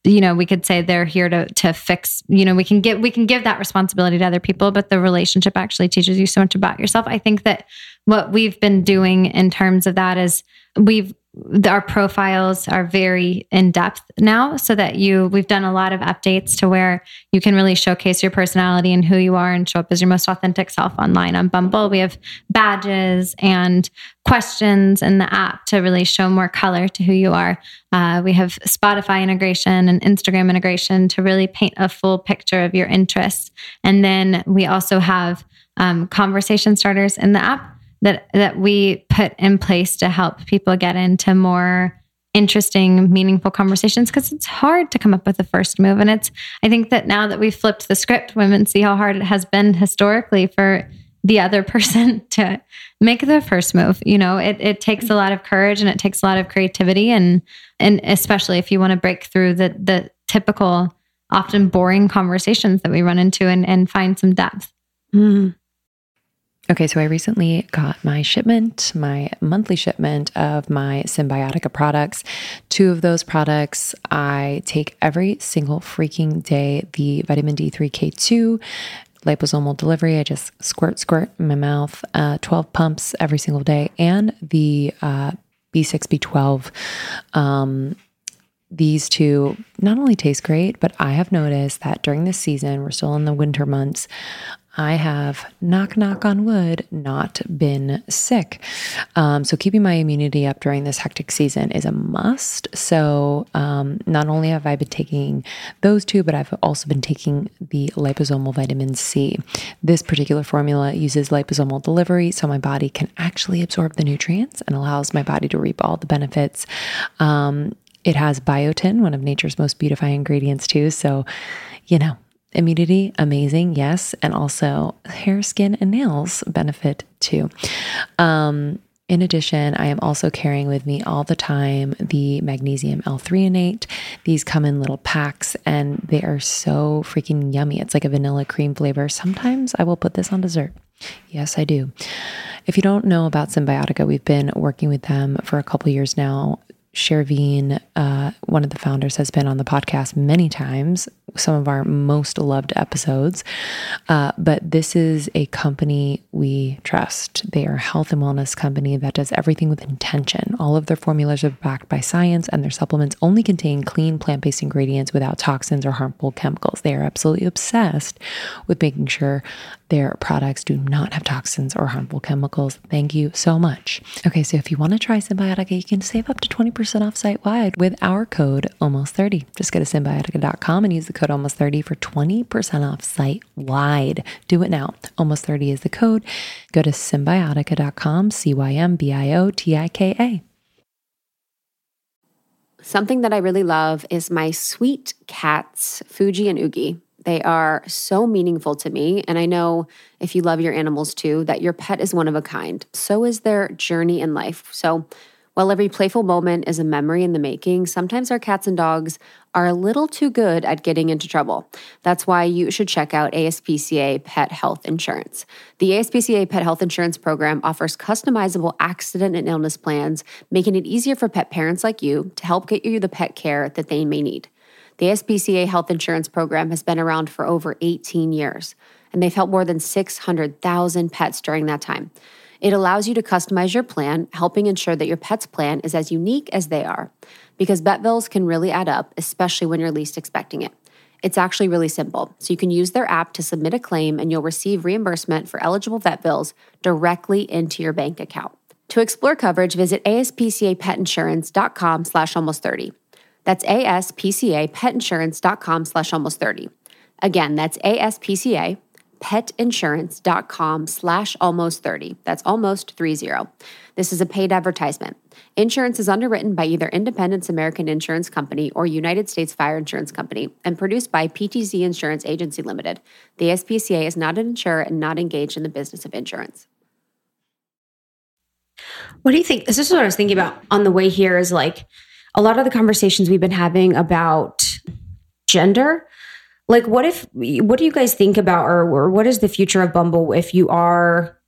A: you know we could say they're here to to fix you know we can give we can give that responsibility to other people but the relationship actually teaches you so much about yourself. I think that what we've been doing in terms of that is we've our profiles are very in depth now so that you we've done a lot of updates to where you can really showcase your personality and who you are and show up as your most authentic self online on bumble. We have badges and questions in the app to really show more color to who you are. Uh, we have spotify integration and instagram integration to really paint a full picture of your interests. And then we also have um, conversation starters in the app that that we put in place to help people get into more interesting meaningful conversations because it's hard to come up with the first move. And it's i think that now that we've flipped the script women see how hard it has been historically for the other *laughs* person to make the first move. You know it, it takes a lot of courage and it takes a lot of creativity. And and especially if you want to break through the the typical often boring conversations that we run into and, and find some depth.
C: Mm. Okay, so I recently got my shipment, my monthly shipment of my Cymbiotika products. Two of those products I take every single freaking day the vitamin D3 K2 liposomal delivery. I just squirt, squirt in my mouth, uh, 12 pumps every single day, and the uh, B6, B12 um, these two not only taste great, but I have noticed that during this season, we're still in the winter months, I have, knock, knock on wood, not been sick. Um, so, keeping my immunity up during this hectic season is a must. So, um, not only have I been taking those two, but I've also been taking the liposomal vitamin C. This particular formula uses liposomal delivery, so my body can actually absorb the nutrients and allows my body to reap all the benefits. Um, it has biotin, one of nature's most beautifying ingredients, too. So, you know, immunity, amazing, yes. And also hair, skin, and nails benefit too. Um, in addition, I am also carrying with me all the time the magnesium L-threonate. These come in little packs and they are so freaking yummy. It's like a vanilla cream flavor. Sometimes I will put this on dessert. Yes, I do. If you don't know about Cymbiotika, we've been working with them for a couple years now. Shervin, uh, one of the founders, has been on the podcast many times, some of our most loved episodes. Uh, but this is a company we trust. They are a health and wellness company that does everything with intention. All of their formulas are backed by science, and their supplements only contain clean plant based ingredients without toxins or harmful chemicals. They are absolutely obsessed with making sure their products do not have toxins or harmful chemicals. Thank you so much. Okay, so if you want to try Cymbiotika, you can save up to 20% off site wide with our code almost30. Just go to cymbiotika.com and use the code almost30 for 20% off site wide. Do it now. Almost 30 is the code. Go to cymbiotika.com, C Y M B I O T I K A.
B: Something that I really love is my sweet cats, Fuji and Oogie. They are so meaningful to me. And I know if you love your animals too, that your pet is one of a kind. So is their journey in life. So while every playful moment is a memory in the making, sometimes our cats and dogs are a little too good at getting into trouble. That's why you should check out ASPCA Pet Health Insurance. The ASPCA Pet Health Insurance Program offers customizable accident and illness plans, making it easier for pet parents like you to help get you the pet care that they may need. The ASPCA Health Insurance Program has been around for over 18 years, and they've helped more than 600,000 pets during that time. It allows you to customize your plan, helping ensure that your pet's plan is as unique as they are. Because vet bills can really add up, especially when you're least expecting it. It's actually really simple. So you can use their app to submit a claim and you'll receive reimbursement for eligible vet bills directly into your bank account. To explore coverage, visit aspcapetinsurance.com slash almost 30. That's aspcapetinsurance.com slash almost 30. Again, that's ASPCA petinsurance.com slash almost 30. That's almost 30. This is a paid advertisement. Insurance is underwritten by either Independence American Insurance Company or United States Fire Insurance Company and produced by PTZ Insurance Agency Limited. The SPCA is not an insurer and not engaged in the business of insurance.
F: What do you think? This is what I was thinking about on the way here is like a lot of the conversations we've been having about gender like what if what do you guys think about or, or what is the future of bumble if you are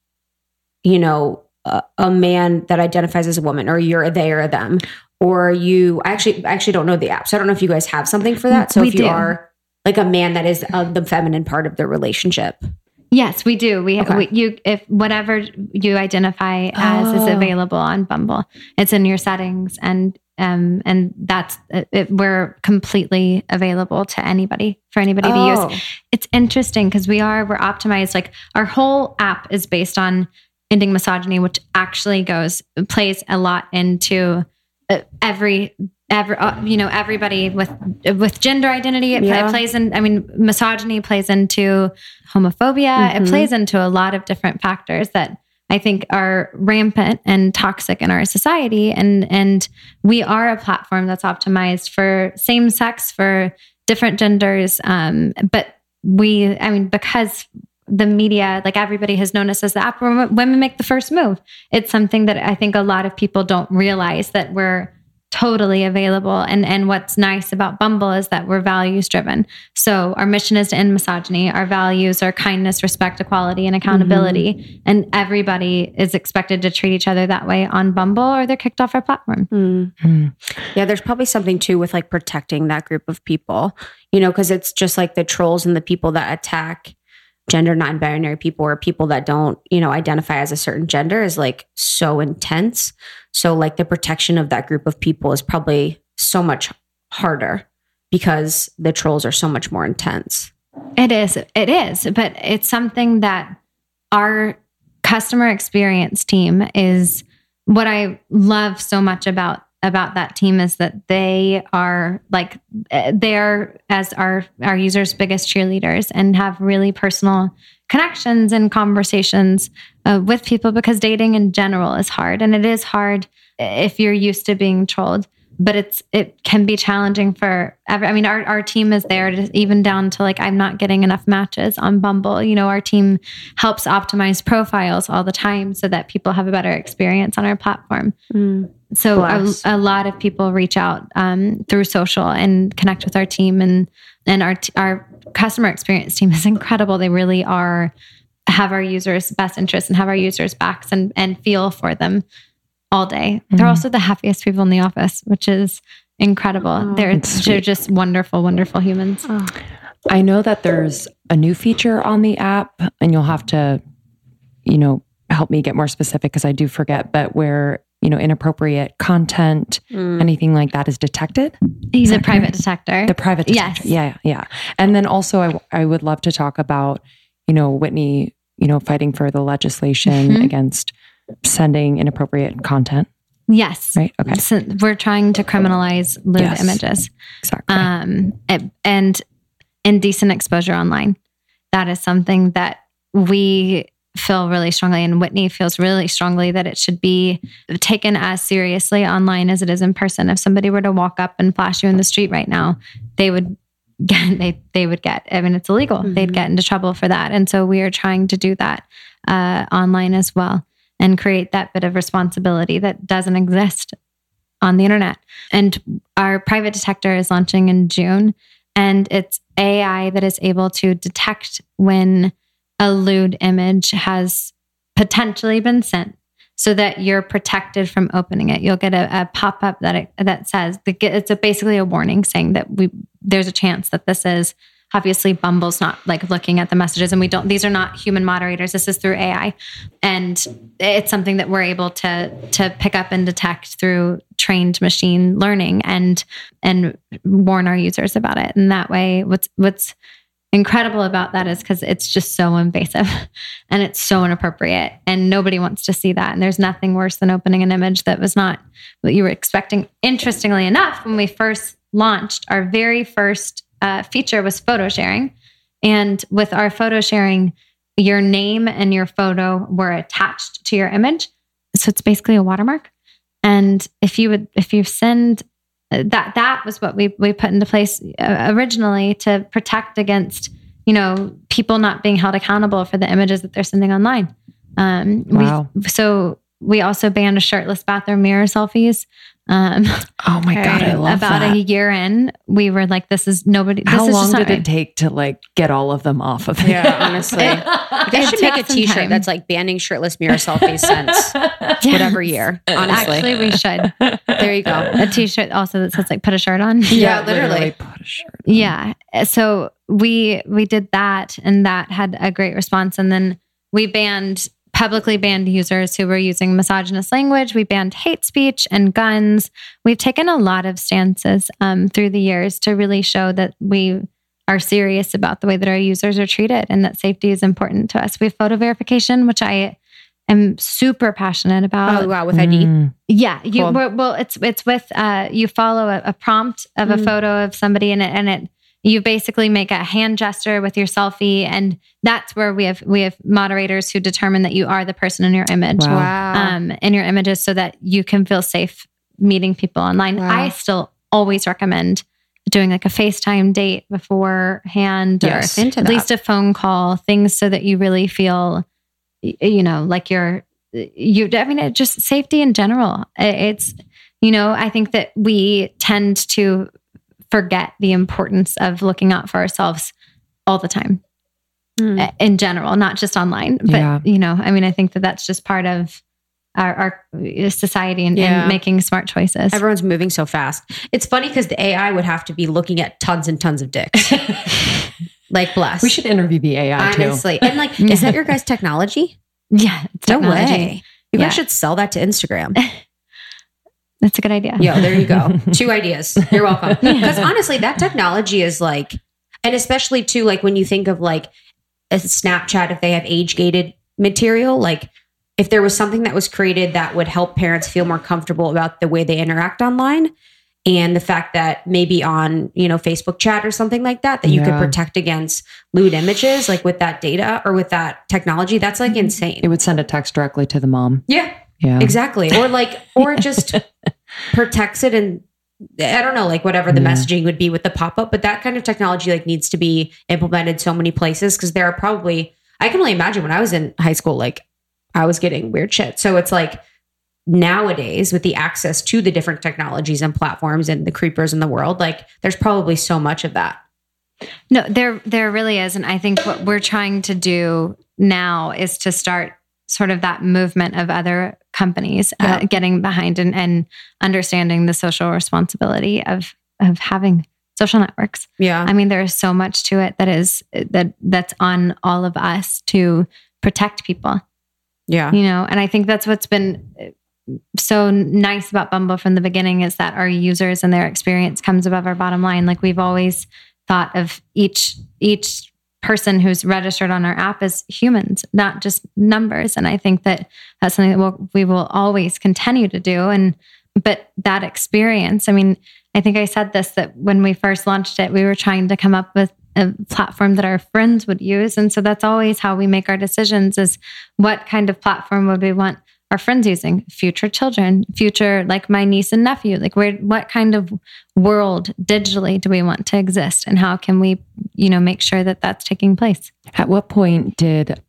F: you know a, a man that identifies as a woman or you're a they or a them or you I actually I actually don't know the app so i don't know if you guys have something for that so we if you do. are like a man that is uh, the feminine part of the relationship
A: Yes, we do. We, okay. we, you if whatever you identify as oh. is available on Bumble. It's in your settings and um, and that's it, we're completely available to anybody for anybody oh. to use. It's interesting because we are we're optimized. Like our whole app is based on ending misogyny, which actually goes plays a lot into uh, every every uh, you know everybody with with gender identity it, yeah. plays in i mean misogyny plays into homophobia mm-hmm. it plays into a lot of different factors that I think are rampant and toxic in our society. And, and we are a platform that's optimized for same sex, for different genders. Um, but we, I mean, because the media, like everybody has known us as the app where women make the first move. It's something that I think a lot of people don't realize that we're totally available. And and what's nice about Bumble is that we're values driven. So our mission is to end misogyny. Our values are kindness, respect, equality, and accountability. Mm-hmm. And everybody is expected to treat each other that way on Bumble or they're kicked off our platform.
F: Mm-hmm. Yeah, there's probably something too with like protecting that group of people, you know, because it's just like the trolls and the people that attack gender non-binary people or people that don't you know identify as a certain gender is like so intense so like the protection of that group of people is probably so much
E: harder because the trolls are so much more intense.
A: It is. It is. But it's something that our customer experience team is what I love so much about about that team is that they are like eh, they are as our our users biggest cheerleaders and have really personal connections and conversations uh, with people because dating in general is hard and it is hard if you're used to being trolled but it's it can be challenging for every, I mean our, our team is there to even down to like I'm not getting enough matches on Bumble. You know, our team helps optimize profiles all the time so that people have a better experience on our platform. Mm. So a, a, lot of people reach out um, through social and connect with our team and and our our customer experience team is incredible. They really are have our users' best interests and have our users' backs and and feel for them all day. Mm-hmm. They're also the happiest people in the office, which is incredible. Oh, they're they're just wonderful, wonderful humans. Oh.
C: I know that there's a new feature on the app, and you'll have to, you know, help me get more specific because I do forget. But where you know inappropriate content, mm. anything like that is detected.
A: He's a private detector.
C: The private detector. Yes. Yeah, yeah. And then also, I I would love to talk about you know Whitney, you know, fighting for the legislation mm-hmm. against sending inappropriate content.
A: Yes.
C: Right. Okay.
A: So we're trying to criminalize lewd yes. images.
C: Exactly.
A: Um, and indecent exposure online. That is something that we feel really strongly, and Whitney feels really strongly that it should be taken as seriously online as it is in person. If somebody were to walk up and flash you in the street right now, they would *laughs* get they they would get. I mean, it's illegal. Mm-hmm. They'd get into trouble for that, and so we are trying to do that uh, online as well and create that bit of responsibility that doesn't exist on the internet. And our private detector is launching in June, and it's AI that is able to detect when a lewd image has potentially been sent so that you're protected from opening it. You'll get a, a pop up that that says it's a, basically a warning saying that we there's a chance that this is obviously bumble's not like looking at the messages and we don't these are not human moderators. This is through ai and it's something that we're able to to pick up and detect through trained machine learning and and warn our users about it. And that way what's what's incredible about that is because it's just so invasive *laughs* and it's so inappropriate and nobody wants to see that and there's nothing worse than opening an image that was not what you were expecting interestingly enough when we first launched our very first uh, feature was photo sharing. And with our photo sharing, your name and your photo were attached to your image. So it's basically a watermark. And if you would, if you send that, that was what we, we put into place uh, originally to protect against, you know, people not being held accountable for the images that they're sending online. Um, wow. We, so we also banned shirtless bathroom mirror selfies. Um,
C: oh my god, I love
A: about
C: that.
A: a year in, we were like, "This is nobody." This
C: How
A: is
C: long did right. it take to like get all of them off of *laughs*
E: it? Yeah, honestly, they should make a T-shirt time. that's like banning shirtless mirror selfies since *laughs* yes. whatever year. Honestly,
A: actually, we should.
E: There you go.
A: A T-shirt also that says like "put a shirt on."
E: Yeah, yeah literally. literally. put a
A: shirt. On. Yeah, so we we did that, and that had a great response, and then we banned publicly banned users who were using misogynist language. We banned hate speech and guns. We've taken a lot of stances um, through the years to really show that we are serious about the way that our users are treated and that safety is important to us. We have photo verification, which I am super passionate about.
E: Oh wow, with ID. Mm.
A: Yeah, you cool. well, it's it's with uh, you follow a, a prompt of mm. a photo of somebody and it and it you basically make a hand gesture with your selfie and that's where we have we have moderators who determine that you are the person in your image
E: wow.
A: um, in your images so that you can feel safe meeting people online. Wow. i still always recommend doing like a facetime date beforehand yes, or at least a phone call things so that you really feel you know like you're you i mean it just safety in general. It's you know i think that we tend to forget the importance of looking out for ourselves all the time mm. in general, not just online. But, yeah. you know, I mean, I think that that's just part of our, our society and, yeah. and, making smart choices.
E: Everyone's moving so fast. It's funny because the AI would have to be looking at tons and tons of dicks. *laughs* like, bless.
C: We should interview the AI
E: Honestly. too. And like, is that your guys' technology? *laughs*
A: Yeah.
E: Technology. No way. You yeah. guys should sell that to Instagram. *laughs*
A: That's a good idea.
B: Yeah, there you go. *laughs* Two ideas. You're welcome. Because honestly, that technology is like, and especially too, like when you think of like a Snapchat, if they have age gated material, like if there was something that was created that would help parents feel more comfortable about the way they interact online and the fact that maybe on you know facebook chat or something like that that you yeah. could protect against lewd images like with that data or with that technology that's like mm-hmm. insane
C: it would send a text directly to the mom
B: yeah yeah exactly or like or *laughs* just protects it and I don't know, like whatever the yeah. messaging would be with the pop up, but that kind of technology like needs to be implemented so many places because there are probably I can only imagine when I was in high school, like I was getting weird shit. So it's like nowadays with the access to the different technologies and platforms and the creepers in the world, like there's probably so much of that.
A: No, there there really is. And I think what we're trying to do now is to start sort of that movement of other companies uh, getting behind and, and understanding the social responsibility of of having social networks.
B: Yeah.
A: I mean, there is so much to it that is that that's on all of us to protect people.
B: Yeah.
A: You know, and I think that's what's been so nice about Bumble from the beginning is that our users and their experience comes above our bottom line. Like we've always thought of each each person who's registered on our app is humans, not just numbers. And I think that that's something that we'll, we will always continue to do. And but that experience, I mean, I think I said this that when we first launched it, we were trying to come up with a platform that our friends would use. And so that's always how we make our decisions is what kind of platform would we want our friends using future children future like my niece and nephew. Like where what kind of world digitally do we want to exist and how can we you know make sure that that's taking place?
C: At what point did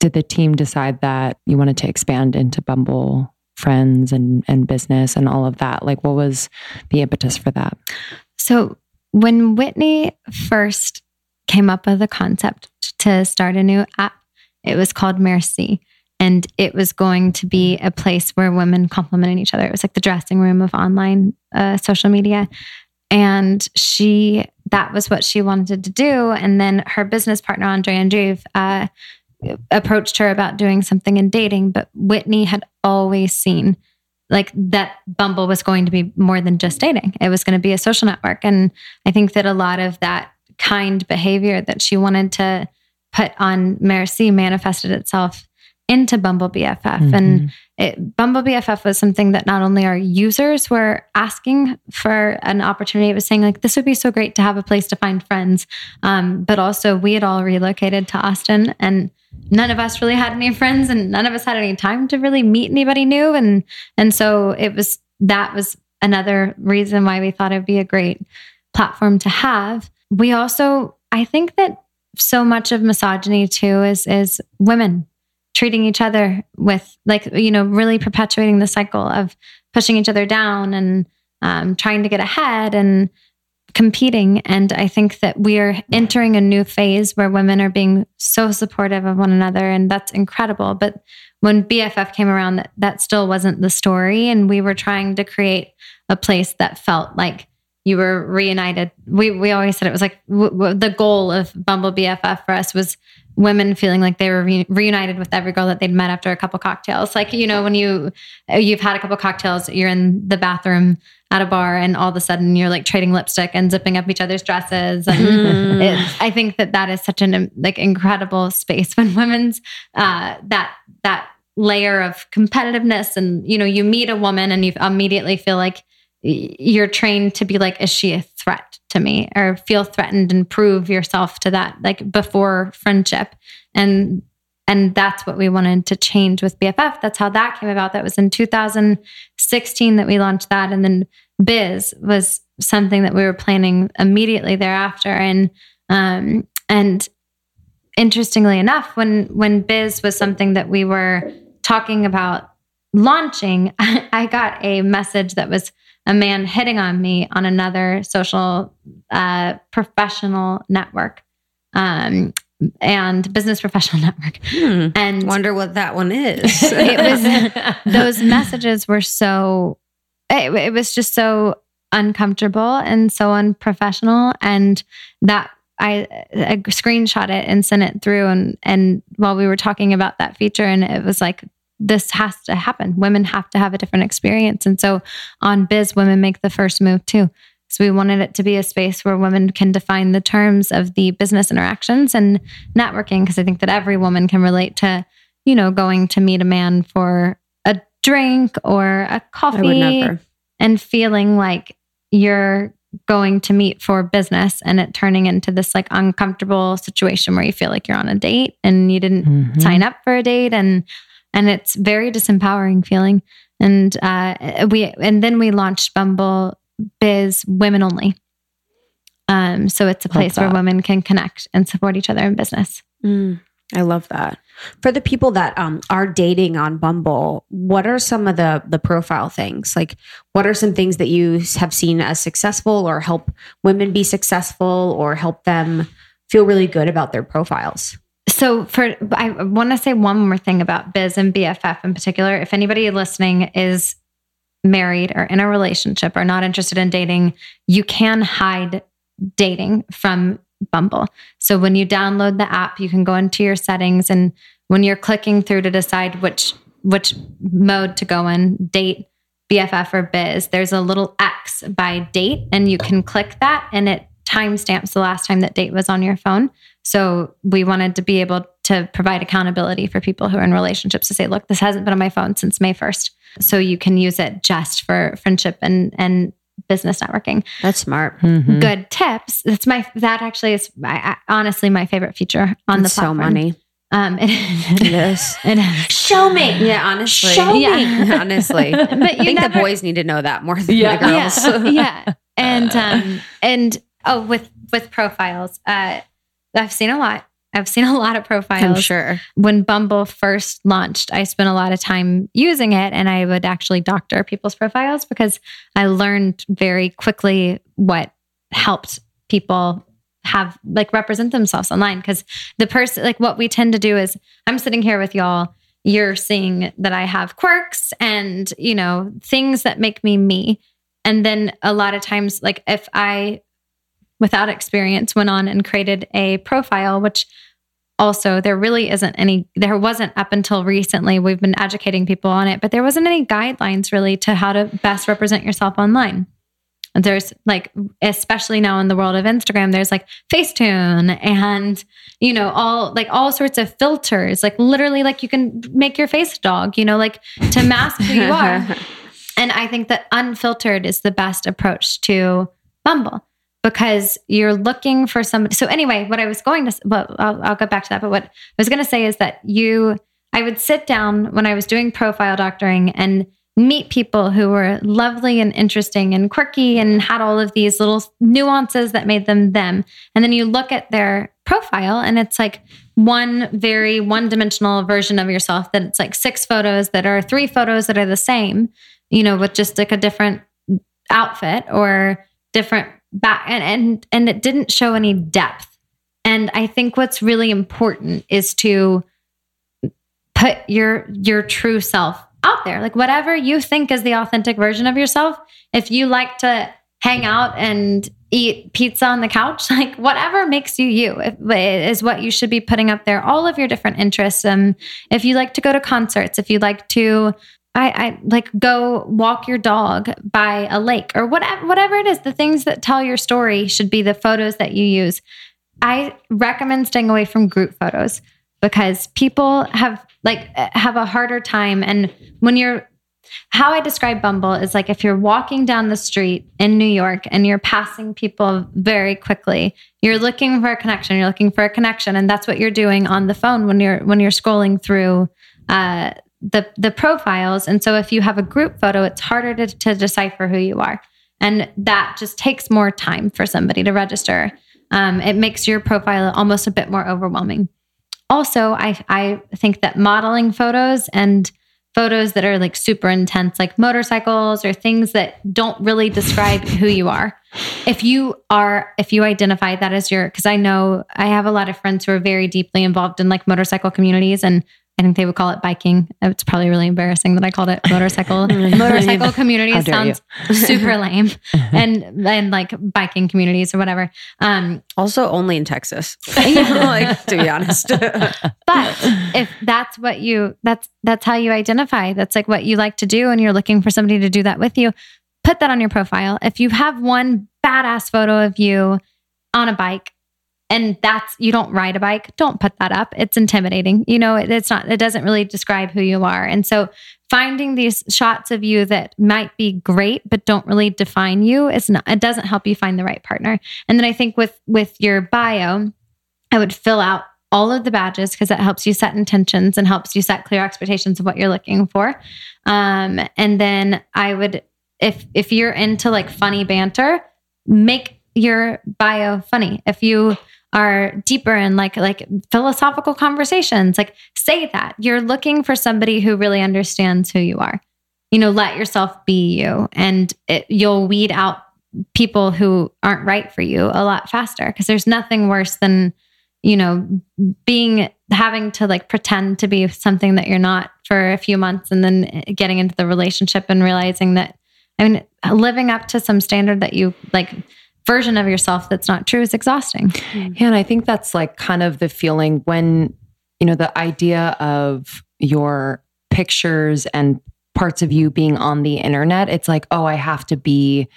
C: did the team decide that you wanted to expand into bumble friends and and business and all of that? Like what was the impetus for that?
A: So when Whitney first came up with the concept to start a new app, it was called Merci. And it was going to be a place where women complimented each other. It was like the dressing room of online uh, social media. And she, that was what she wanted to do. And then her business partner, Andrey Andreev, uh, approached her about doing something in dating. But Whitney had always seen like that Bumble was going to be more than just dating. It was going to be a social network. And I think that a lot of that kind behavior that she wanted to put on Merci manifested itself into Bumble BFF. Mm-hmm. And it, Bumble BFF was something that not only our users were asking for an opportunity, it was saying, like, this would be so great to have a place to find friends. Um, but also, we had all relocated to Austin and none of us really had any friends and none of us had any time to really meet anybody new and and so it was that was another reason why we thought it'd be a great platform to have we also i think that so much of misogyny too is is women treating each other with like you know really perpetuating the cycle of pushing each other down and um, trying to get ahead and competing. And I think that we are entering a new phase where women are being so supportive of one another. And that's incredible. But when BFF came around, that, that still wasn't the story. And we were trying to create a place that felt like you were reunited. We, we always said it was like w- w- the goal of Bumble BFF for us was women feeling like they were re- reunited with every girl that they'd met after a couple cocktails. Like, you know, when you, you've had a couple cocktails, you're in the bathroom at a bar and all of a sudden you're like trading lipstick and zipping up each other's dresses and mm. it, i think that that is such an like incredible space *laughs* when women's uh, that that layer of competitiveness and you know you meet a woman and you immediately feel like you're trained to be like is she a threat to me or feel threatened and prove yourself to that like before friendship and and that's what we wanted to change with BFF. That's how that came about. That was in 2016 that we launched that. And then Bizz was something that we were planning immediately thereafter. And um, and interestingly enough, when when Bizz was something that we were talking about launching, *laughs* I got a message that was a man hitting on me on another social uh, professional network. Um, and Business Professional *laughs* Network.
B: Hmm. And wonder what that one is. *laughs*
A: it was those messages were so it, it was just so uncomfortable and so unprofessional and that I, I screenshot it and sent it through and and while we were talking about that feature and it was like this has to happen. Women have to have a different experience. And so on Bizz, women make the first move too. So we wanted it to be a space where women can define the terms of the business interactions and networking, because I think that every woman can relate to, you know, going to meet a man for a drink or a coffee and feeling like you're going to meet for business and it turning into this like uncomfortable situation where you feel like you're on a date and you didn't mm-hmm. sign up for a date and and it's very disempowering feeling and uh we and then we launched bumble bizz women only um so it's a place where women can connect and support each other in business
E: mm. I love that. For the people that um, are dating on Bumble, what are some of the the profile things? Like, what are some things that you have seen as successful, or help women be successful, or help them feel really good about their profiles?
A: So, for I want to say one more thing about Bizz and BFF in particular. If anybody listening is married or in a relationship or not interested in dating, you can hide dating from Bumble. So when you download the app, you can go into your settings and when you're clicking through to decide which which mode to go in, date, BFF or bizz, there's a little X by date and you can click that and it timestamps the last time that date was on your phone. So we wanted to be able to provide accountability for people who are in relationships to say, look, this hasn't been on my phone since May 1st. So you can use it just for friendship and and business networking.
E: That's smart.
A: Mm-hmm. Good tips. That's my that actually is I, I, honestly my favorite feature on
E: it's
A: the platform.
E: So money.
A: Um, it,
E: it is. *laughs*
A: It is.
E: Show me. Yeah, honestly.
A: Show
E: yeah. me. *laughs* honestly. *laughs* but I think never, the boys need to know that more than yeah. the girls.
A: Yeah. yeah. And um and oh with with profiles, uh I've seen a lot I've seen a lot of profiles.
E: I'm sure.
A: When Bumble first launched, I spent a lot of time using it and I would actually doctor people's profiles because I learned very quickly what helped people have like represent themselves online. Because the person, like what we tend to do is I'm sitting here with y'all. You're seeing that I have quirks and, you know, things that make me me. And then a lot of times, like if I without experience went on and created a profile, which also there really isn't any there wasn't up until recently. We've been educating people on it but there wasn't any guidelines really to how to best represent yourself online. And there's like especially now in the world of instagram there's like facetune and you know all like all sorts of filters like literally like you can make your face dog you know like to mask who you are. *laughs* And i think that unfiltered is the best approach to bumble because you're looking for somebody. So anyway, what I was going to, well, I'll, I'll go back to that. But what I was going to say is that you, I would sit down when I was doing profile doctoring and meet people who were lovely and interesting and quirky and had all of these little nuances that made them them. And then you look at their profile and it's like one very one dimensional version of yourself that it's like six photos that are three photos that are the same, you know, with just like a different outfit or different back and and and it didn't show any depth. And I think what's really important is to put your your true self out there. Like whatever you think is the authentic version of yourself. If you like to hang out and eat pizza on the couch, *laughs* like whatever makes you you is what you should be putting up there. All of your different interests. And if you like to go to concerts, if you like to I, I like go walk your dog by a lake or whatever whatever it is the things that tell your story should be the photos that you use. I recommend staying away from group photos because people have like have a harder time. And when you're how i describe bumble is like if you're walking down the street in new york and you're passing people very quickly you're looking for a connection you're looking for a connection. And that's what you're doing on the phone when you're when you're scrolling through uh, the the profiles. And so if you have a group photo it's harder to, to decipher who you are. And that just takes more time for somebody to register. Um, it makes your profile almost a bit more overwhelming. Also I, I think that modeling photos and photos that are like super intense like motorcycles or things that don't really describe who you are. If you are if you identify that as your because i know i have a lot of friends who are very deeply involved in like motorcycle communities and I think they would call it biking. It's probably really embarrassing that I called it motorcycle *laughs* motorcycle community. sounds *laughs* super lame, and and like biking communities or whatever. Um,
E: also, only in Texas, *laughs* like to be honest.
A: but if that's what you that's that's how you identify. That's like what you like to do, and you're looking for somebody to do that with you. Put that on your profile. If you have one badass photo of you on a bike and that's you don't ride a bike. Don't put that up. It's intimidating. You know it, it's not it doesn't really describe who you are. And so finding these shots of you that might be great but don't really define you is not it doesn't help you find the right partner. And then i think with with your bio i would fill out all of the badges because it helps you set intentions and helps you set clear expectations of what you're looking for. Um, and then i would if if you're into like funny banter make your bio funny. If you are deeper in like like philosophical conversations. Like say that. You're looking for somebody who really understands who you are. You know let yourself be you and it, you'll weed out people who aren't right for you a lot faster because there's nothing worse than you know being having to like pretend to be something that you're not for a few months and then eh, getting into the relationship and realizing that i mean living up to some standard that you like version of yourself that's not true is exhausting.
C: Yeah, and I think that's like kind of the feeling when, you know, the idea of your pictures and parts of you being on the internet, it's like, oh, I have to be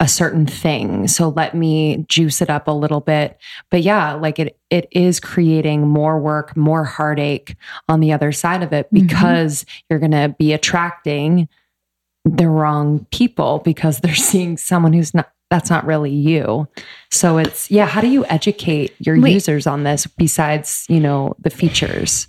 C: a certain thing. So let me juice it up a little bit. But yeah, like it it is creating more work, more heartache on the other side of it mm-hmm. because mm-hmm. you're going to be attracting the wrong people because they're *laughs* seeing someone who's not that's not really you. So it's yeah, how do you educate your Wait. users on this besides, you know, the features?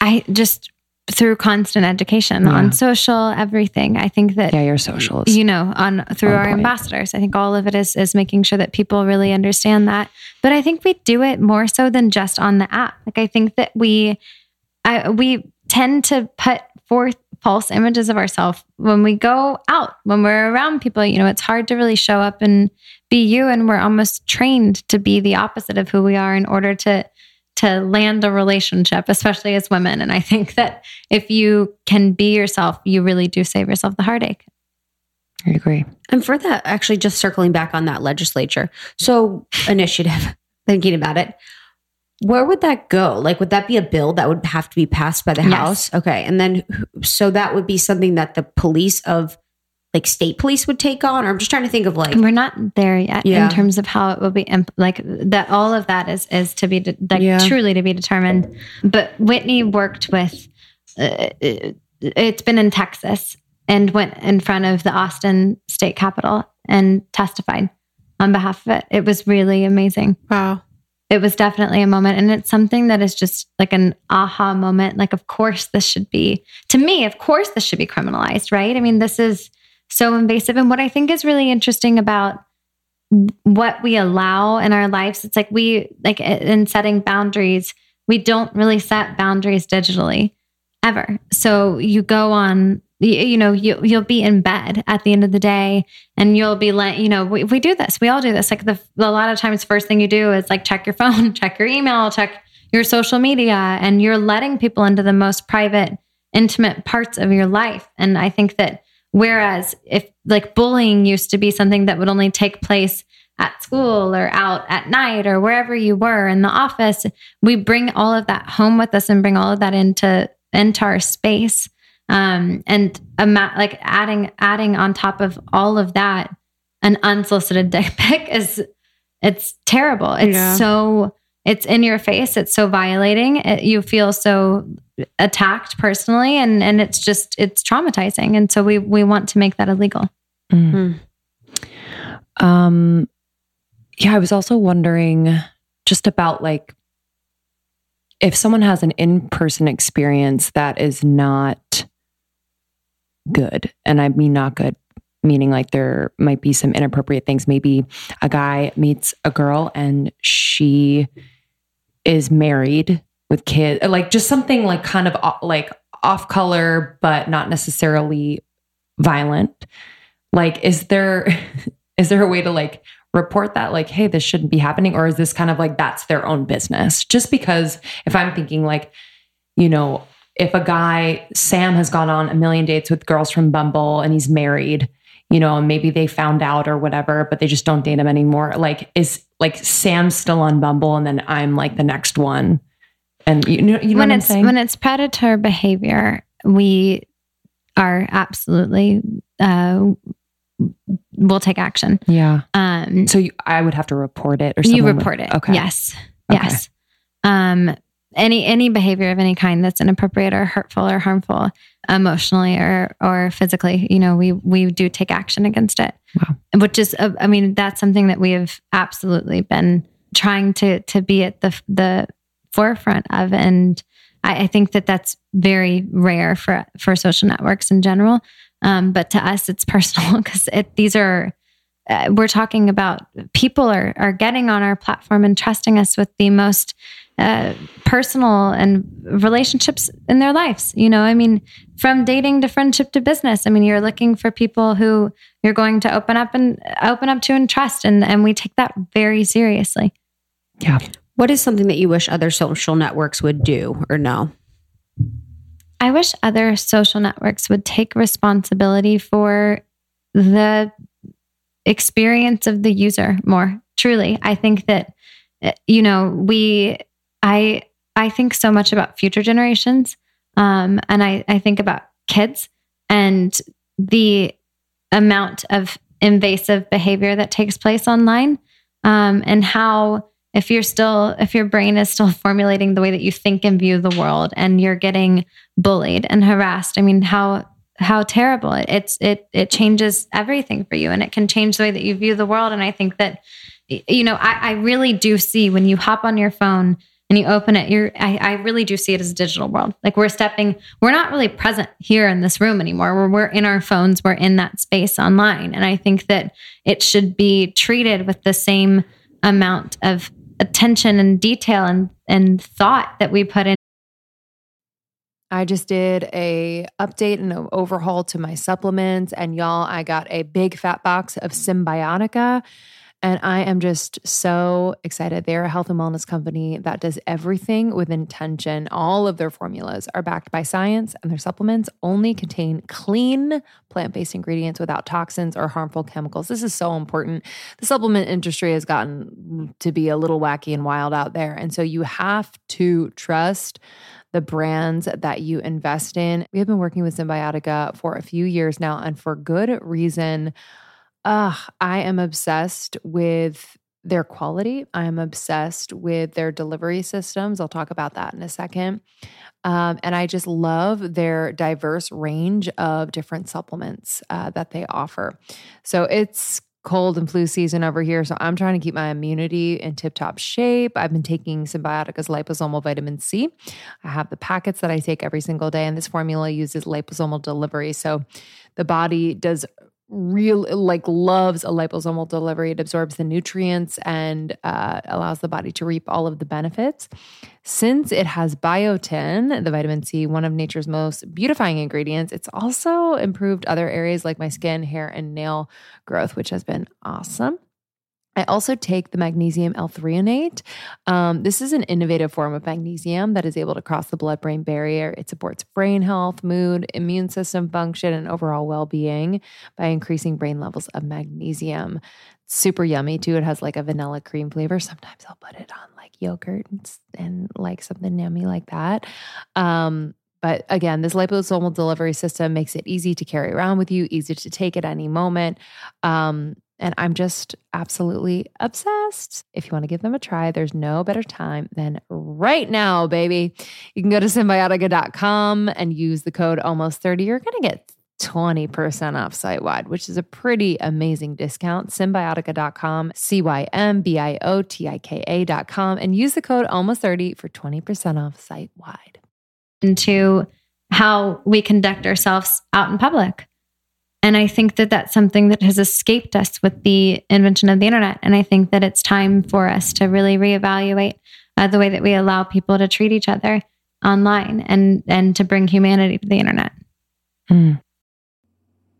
A: I just through constant education yeah. on social everything i think that
C: yeah your socials
A: you know on through on our point. ambassadors i think all of it is is making sure that people really understand that but i think we do it more so than just on the app like i think that we I, we tend to put forth false images of ourselves when we go out, when we're around people. You know, it's hard to really show up and be you. And we're almost trained to be the opposite of who we are in order to to land a relationship, especially as women. And I think that if you can be yourself, you really do save yourself the heartache.
C: I agree.
E: And for that, actually, just circling back on that legislature. So, initiative, *laughs* thinking about it, where would that go? Like, would that be a bill that would have to be passed by the yes. House? Okay. And then, so that would be something that the police of like state police would take on? Or I'm just trying to think of like.
A: We're not there yet yeah. in terms of how it will be, imp- like that, all of that is, is to be, de- like yeah. truly to be determined. But Whitney worked with, uh, it's been in Texas and went in front of the Austin state capitol and testified on behalf of it. It was really amazing.
E: Wow
A: it was definitely a moment. And it's something that is just like an aha moment. Like, of course, this should be, to me, of course, this should be criminalized, right? I mean, this is so invasive. And what I think is really interesting about what we allow in our lives, it's like we, like in setting boundaries, we don't really set boundaries digitally ever. So you go on you, you know you, you'll be in bed at the end of the day and you'll be like you know we, we do this. We all do this. Like the a lot of times first thing you do is like check your phone *laughs* check your email check your social media and you're letting people into the most private intimate parts of your life. And i think that whereas if like bullying used to be something that would only take place at school or out at night or wherever you were in the office we bring all of that home with us and bring all of that into into our space um, and ma- like adding adding on top of all of that, an unsolicited *laughs* dick pic is it's terrible. It's yeah. so it's in your face. It's so violating. It, you feel so attacked personally, and and it's just it's traumatizing. And so we we want to make that illegal.
C: Mm. Um, yeah, I was also wondering just about like if someone has an in person experience that is not good. And I mean not good, meaning like there might be some inappropriate things. Maybe a guy meets a girl and she is married with kids, like just something like kind of uh, like off color, but not necessarily violent. Like, is there *laughs* is there a way to like report that like hey this shouldn't be happening or is this kind of like that's their own business just because if i'm thinking like
G: you know, if a guy, Sam has gone on a million dates with girls from Bumble and he's married, you know, and maybe they found out or whatever, but they just don't date him anymore. Like, is like Sam still on Bumble and then I'm like the next one? And you know, you know
A: when
G: what
A: it's when it's predator behavior, we are absolutely uh, we'll take action.
G: yeah.
A: Um,
G: So you, I would have to report it or
A: you
G: someone would-
A: report it.
G: Okay.
A: Yes.
G: Okay.
A: Yes. Um, any any behavior of any kind that's inappropriate or hurtful or harmful emotionally or or physically, you know, we we do take action against it.
G: Wow.
A: Which is, uh, I mean, that's something that we have absolutely been trying to to be at the the forefront of, and I, I think that that's very rare for for social networks in general. Um, but to us, it's *laughs* personal because it, these are uh, we're talking about people are are getting on our platform and trusting us with the most uh, personal and relationships in their lives. You know, I mean, from dating to friendship to business. I mean, you're looking for people who you're going to open up and open up to and trust, and and we take that very seriously.
G: Yeah.
H: What is something that you wish other social networks would do or no?
A: I wish other social networks would take responsibility for the experience of the user more. Truly, I think that uh, you know we I I think so much about future generations, um, and I I think about kids and the amount of invasive behavior that takes place online, um, and how if you're still if your brain is still *laughs* formulating the way that you think and view the world, and you're getting bullied and harassed. I mean, how how terrible it, it's it it changes everything for you, and it can change the way that you view the world. And I think that you know, I, I really do see when you hop on your phone and you open it, you're I, I really do see it as a digital world. Like we're stepping, we're not really present here in this room anymore. We're we're in our phones, we're in that space online. And I think that it should be treated with the same amount of attention and detail and and thought that we put in
C: I just did a update and an overhaul to my supplements and y'all I got a big fat box of Cymbiotika and I am just so excited. They're a health and wellness company that does everything with intention. All of their formulas are backed by science and their supplements only contain clean plant-based ingredients without toxins or harmful chemicals. This is so important. The supplement industry has gotten to be a little wacky and wild out there and so you have to trust the brands that you invest in. We have been working with Cymbiotika for a few years now, and for good reason. Uh, I am obsessed with their quality. I am obsessed with their delivery systems. I'll talk about that in a second. Um, and I just love their diverse range of different supplements uh, that they offer. So it's cold and flu season over here. So I'm trying to keep my immunity in tip top shape. I've been taking Cymbiotika's liposomal vitamin C. I have the packets that I take every single day, and this formula uses liposomal delivery. So the body does real like loves a liposomal delivery. It absorbs the nutrients and uh, allows the body to reap all of the benefits. Since it has biotin the vitamin c one of nature's most beautifying ingredients it's also improved other areas like my skin hair and nail growth which has been awesome I also take the magnesium L-threonate. Um, this is an innovative form of magnesium that is able to cross the blood-brain barrier. It supports brain health, mood, immune system function, and overall well-being by increasing brain levels of magnesium. Super yummy too. It has like a vanilla cream flavor. Sometimes I'll put it on like yogurt and, and like something yummy like that. Um, but again, this liposomal delivery system makes it easy to carry around with you, easy to take at any moment. Um, and I'm just absolutely obsessed. If you want to give them a try, there's no better time than right now, baby. You can go to cymbiotika.com and use the code almost 30. You're going to get 20% off site wide, which is a pretty amazing discount. Cymbiotika.com, C Y M B I O T I K A.com, and use the code almost 30 for 20% off site wide.
A: into how we conduct ourselves out in public. And I think that that's something that has escaped us with the invention of the internet. And I think that it's time for us to really reevaluate uh, the way that we allow people to treat each other online and and to bring humanity to the internet.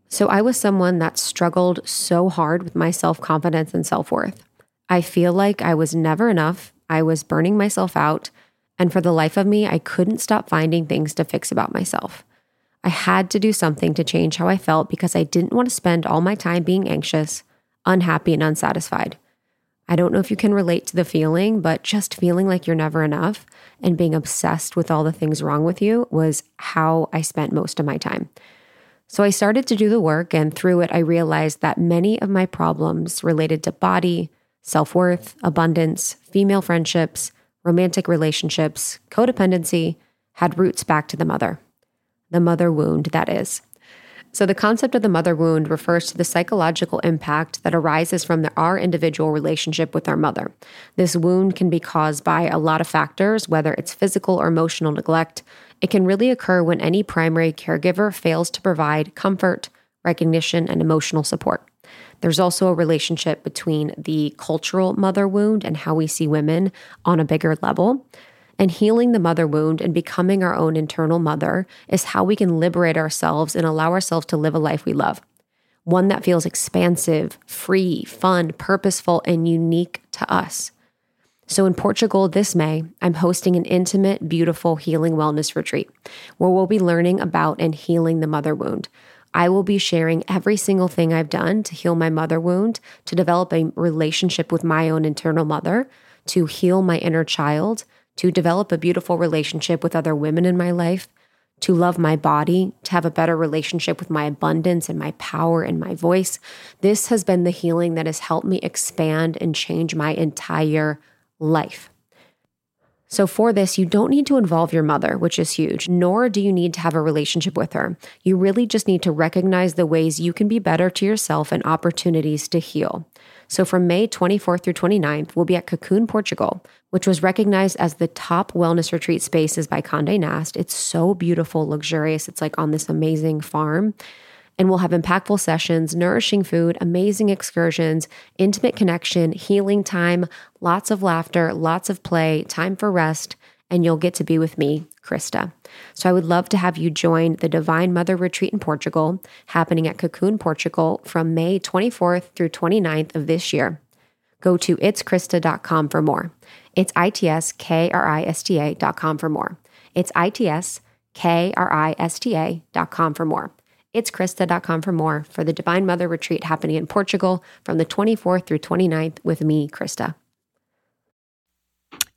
B: So I was someone that struggled so hard with my self confidence and self worth. I feel like I was never enough. I was burning myself out. And for the life of me, I couldn't stop finding things to fix about myself. I had to do something to change how I felt because I didn't want to spend all my time being anxious, unhappy, and unsatisfied. I don't know if you can relate to the feeling, but just feeling like you're never enough and being obsessed with all the things wrong with you was how I spent most of my time. So I started to do the work, and through it, I realized that many of my problems related to body, self worth, abundance, female friendships, romantic relationships, codependency had roots back to the mother. The mother wound, that is. So, the concept of the mother wound refers to the psychological impact that arises from the, our individual relationship with our mother. This wound can be caused by a lot of factors, whether it's physical or emotional neglect. It can really occur when any primary caregiver fails to provide comfort, recognition, and emotional support. There's also a relationship between the cultural mother wound and how we see women on a bigger level. And healing the mother wound and becoming our own internal mother is how we can liberate ourselves and allow ourselves to live a life we love. One that feels expansive, free, fun, purposeful, and unique to us. So, in Portugal this May, I'm hosting an intimate, beautiful healing wellness retreat where we'll be learning about and healing the mother wound. I will be sharing every single thing I've done to heal my mother wound, to develop a relationship with my own internal mother, to heal my inner child, to develop a beautiful relationship with other women in my life, to love my body, to have a better relationship with my abundance and my power and my voice. This has been the healing that has helped me expand and change my entire life. So, for this, you don't need to involve your mother, which is huge, nor do you need to have a relationship with her. You really just need to recognize the ways you can be better to yourself and opportunities to heal. So, from May 24th through 29th, we'll be at Cocoon, Portugal, which was recognized as the top wellness retreat spaces by Conde Nast. It's so beautiful, luxurious. It's like on this amazing farm. And we'll have impactful sessions, nourishing food, amazing excursions, intimate connection, healing time, lots of laughter, lots of play, time for rest, and you'll get to be with me, Krista. So I would love to have you join the Divine Mother Retreat in Portugal, happening at Cocoon, Portugal from May 24th through 29th of this year. Go to itskrista.com for more. It's I-T-S-K-R-I-S-T-A.com for more. It's I-T-S-K-R-I-S-T-A.com for more. It's Krista.com for more for the Divine Mother Retreat happening in Portugal from the 24th through 29th with me, Krista.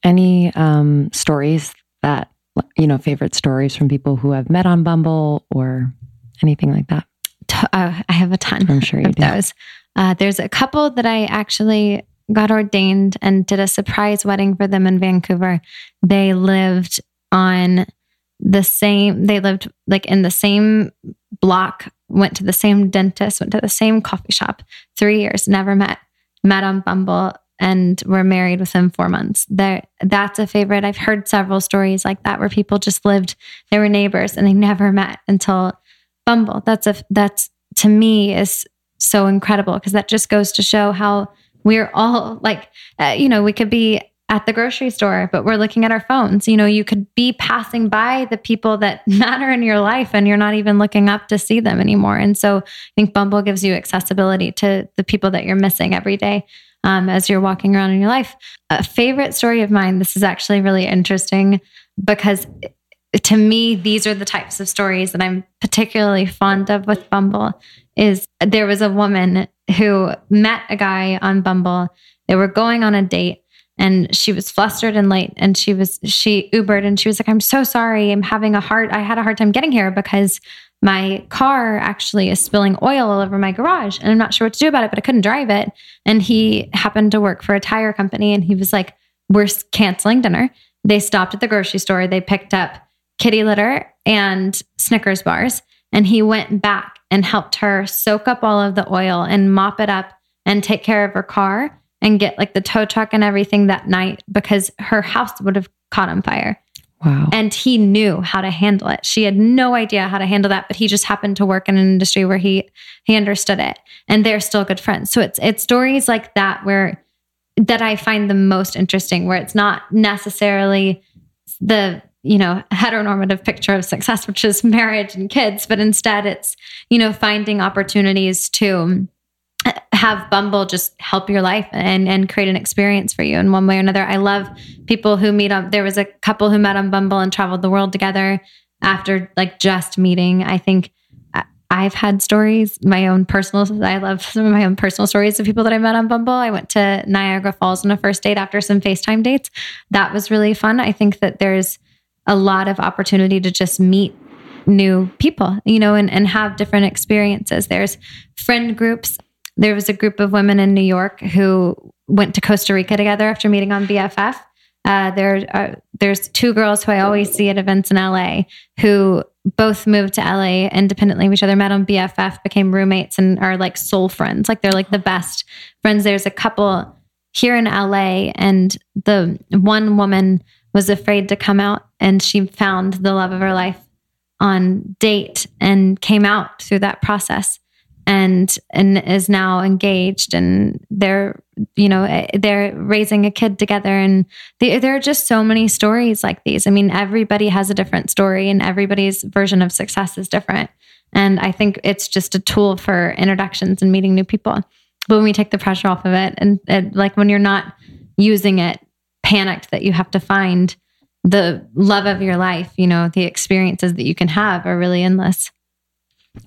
C: Any um, stories that, you know, favorite stories from people who have met on Bumble or anything like that?
A: Uh, I have a ton. I'm sure you of do. those. Uh, there's a couple that I actually got ordained and did a surprise wedding for them in Vancouver. They lived on the same, they lived like in the same block, went to the same dentist, went to the same coffee shop, three years, never met, met on Bumble, and were married within four months. There, that's a favorite. I've heard several stories like that where people just lived, they were neighbors and they never met until Bumble. That's a, that's to me is so incredible because that just goes to show how we're all like, uh, you know, we could be at the grocery store, but we're looking at our phones. You know, you could be passing by the people that *laughs* matter in your life and you're not even looking up to see them anymore. And so I think Bumble gives you accessibility to the people that you're missing every day um, as you're walking around in your life. A favorite story of mine, this is actually really interesting because to me, these are the types of stories that I'm particularly fond of with Bumble. Is there was a woman who met a guy on Bumble. They were going on a date and she was flustered and late and she was she ubered and she was like i'm so sorry. I'm having a hard i had a hard time getting here because my car actually is spilling oil all over my garage and i'm not sure what to do about it but i couldn't drive it. And he happened to work for a tire company and he was like we're canceling dinner. They stopped at the grocery store. They picked up kitty litter and snickers bars and he went back and helped her soak up all of the oil and mop it up and take care of her car and get like the tow truck and everything that night because her house would have caught on fire.
C: Wow.
A: And he knew how to handle it. She had no idea how to handle that, but he just happened to work in an industry where he he understood it. And they're still good friends. So it's it's stories like that where that I find the most interesting where it's not necessarily the you know heteronormative picture of success *laughs* which is marriage and kids but instead it's you know finding opportunities to have Bumble just help your life and and create an experience for you in one way or another. I love people who meet on. There was a couple who met on Bumble and traveled the world together after like just meeting. I think I've had stories, my own personal. I love some of my own personal stories of people that I met on Bumble. I went to Niagara Falls on a first date after some FaceTime dates. That was really fun. I think that there's a lot of opportunity to just meet new people, you know, and, and have different experiences. There's friend groups. There was a group of women in New York who went to Costa Rica together after meeting on BFF. Uh, there, are, there's two girls who I always see at events in LA who both moved to LA independently of each other, met on BFF, became roommates, and are like soul friends. Like they're like the best friends. There's a couple here in LA, and the one woman was afraid to come out, and she found the love of her life on date and came out through that process and and is now engaged and they're you know eh, they're raising a kid together. And the, there are just so many stories like these. I mean everybody has a different story and everybody's version of success is different. And i think it's just a tool for introductions and meeting new people. But when we take the pressure off of it and, and like when you're not using it panicked that you have to find the love of your life you know the experiences that you can have are really endless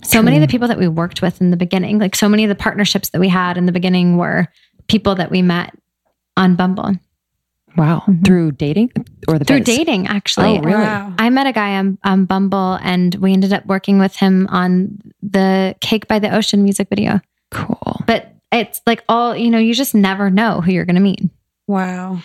A: so many of the people that we worked with in the beginning, like so many of the partnerships that we had in the beginning were people that we met on Bumble.
C: Wow. Mm-hmm. Through dating or the
A: Through bizz? dating, actually.
C: Oh, really? Wow.
A: I met a guy on, on Bumble and we ended up working with him on the Cake by the Ocean music video.
C: Cool.
A: But it's like all, you know, you just never know who you're going to meet.
E: Wow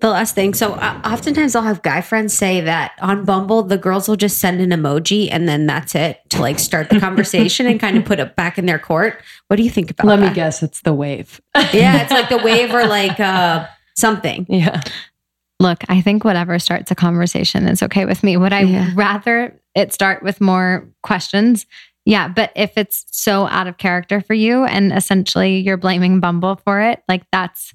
E: the last thing. So uh, oftentimes I'll have guy friends say that on Bumble, the girls will just send an emoji and then that's it to like start the conversation and kind of put it back in their court. What do you think about it?
C: Let
E: that?
C: me guess, it's the wave.
E: yeah, it's like *laughs* the wave or like uh, something.
C: Yeah.
A: Look, I think whatever starts a conversation is okay with me. Would I yeah. rather it start with more questions? Yeah, but if it's so out of character for you and essentially you're blaming Bumble for it, like that's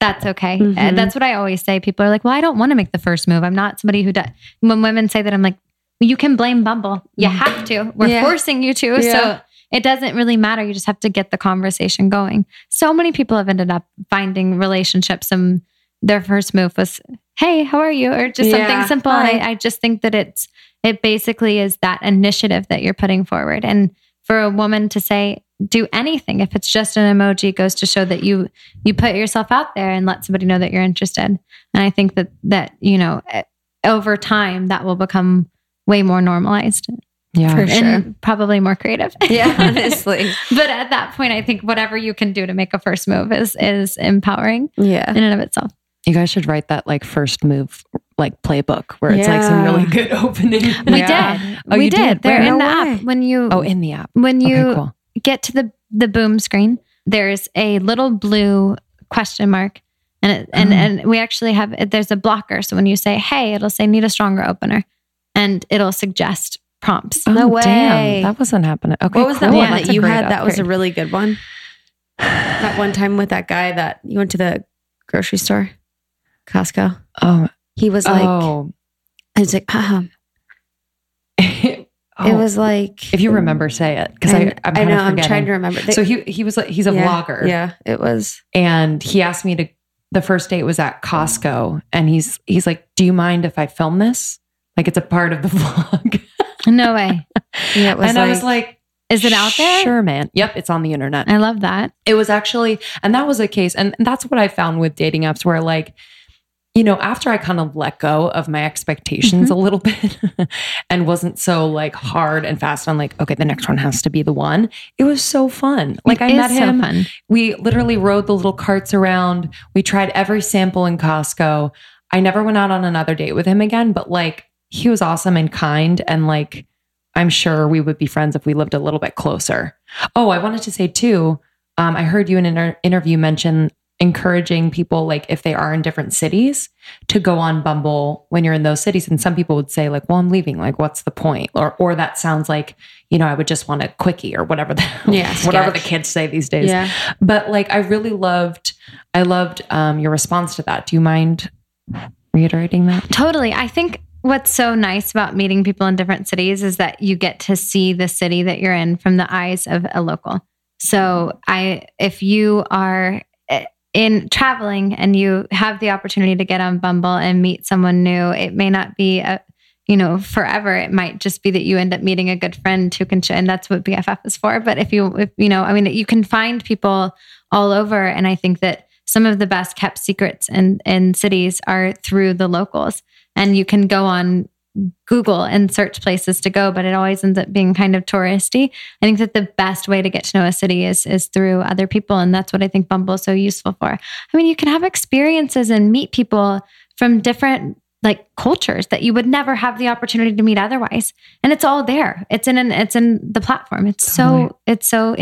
A: that's okay. Mm-hmm. That's what I always say. People are like, well, I don't want to make the first move. I'm not somebody who does. When women say that, I'm like, you can blame Bumble. You mm-hmm. have to. We're yeah. forcing you to. Yeah. So it doesn't really matter. You just have to get the conversation going. So many people have ended up finding relationships and their first move was, hey, how are you? Or just yeah. something simple. I, I just think that it's, it basically is that initiative that you're putting forward. And for a woman to say, do anything. If it's just an emoji goes to show that you you put yourself out there and let somebody know that you're interested. And i think that that you know eh, over time that will become way more normalized.
C: Yeah.
A: For sure. Probably more creative. *laughs*
E: Yeah *laughs* honestly.
A: But at that point i think whatever you can do to make a first move is is empowering
E: yeah.
A: in and of itself
C: you guys should write that like first move like playbook where it's yeah. like some really good *laughs* opening. *laughs*
A: We yeah. did. Oh, we did. did. They're Where? in no the way. app when you.
C: Oh, in the app.
A: When you okay, cool get to the the boom screen, there's a little blue question mark. And it, and, oh. and we actually have there's a blocker. So when you say hey, it'll say need a stronger opener, and it'll suggest prompts.
C: Oh, no way, damn, that wasn't happening. Okay,
E: what was
C: cool.
E: that one That's that you had? Upgrade. That was a really good one. that one time with that guy that you went to the grocery store, Costco.
C: Oh,
E: he was like, oh. I was like, um, *laughs* Oh, it was like
C: if you remember, say it because I I'm
E: I know I'm trying to remember.
C: They, so he he was like he's a
E: yeah,
C: vlogger.
E: Yeah, it was.
C: And he asked me to. The first date was at Costco, and he's he's like, "Do you mind if I film this? Like it's a part of the *laughs* vlog."
A: no way.
C: Yeah, *laughs* and like, I was like.
A: Is it out there?
C: Sure, man. Yep, it's on the internet.
A: I love that.
C: It was actually, and that was a case, and that's what I found with dating apps where like you know, after I kind of let go of my expectations mm-hmm. a little *laughs* bit and wasn't so like hard and fast on like, okay, the next one has to be the one. It was so fun. Like it I met him. So we literally rode the little carts around. We tried every sample in Costco. I never went out on another date with him again, but like he was awesome and kind and like I'm sure we would be friends if we lived a little bit closer. Oh, I wanted to say too, um, I heard you in an inter- interview mention encouraging people like if they are in different cities to go on Bumble when you're in those cities. And some people would say like well I'm leaving. Like what's the point? Or or that sounds like you know I would just want a quickie or whatever the *laughs* yeah, *laughs* whatever the kids say these days.
E: Yeah.
C: but like I really loved I loved um, your response to that. Do you mind reiterating that?
A: Totally. I think what's so nice about meeting people in different cities is that you get to see the city that you're in from the eyes of a local. So I, if you are in traveling and you have the opportunity to get on Bumble and meet someone new, it may not be a, you know, forever. It might just be that you end up meeting a good friend who can, and that's what BFF is for. But if you, if, you know, I mean, you can find people all over. And I think that some of the best kept secrets in, in cities are through the locals. And you can go on Google and search places to go, but it always ends up being kind of touristy. I think that the best way to get to know a city is is through other people, and that's what I think Bumble is so useful for. I mean, you can have experiences and meet people from different like cultures that you would never have the opportunity to meet otherwise, and it's all there. It's in an, it's in the platform. It's so it's so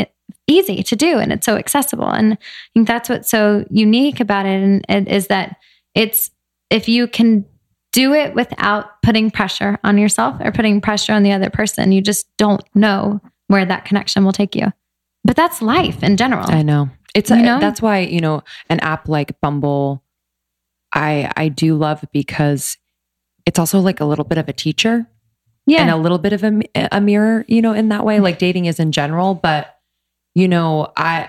A: easy to do, and it's so accessible. And I think that's what's so unique about it, and it is that it's if you can do it without putting pressure on yourself or putting pressure on the other person. You just don't know where that connection will take you. But that's life in general.
C: I know. It's a, uh, know? that's why, you know, an app like Bumble I I do love because it's also like a little bit of a teacher. Yeah. And a little bit of a, a mirror, you know, in that way, like dating is in general, but you know, I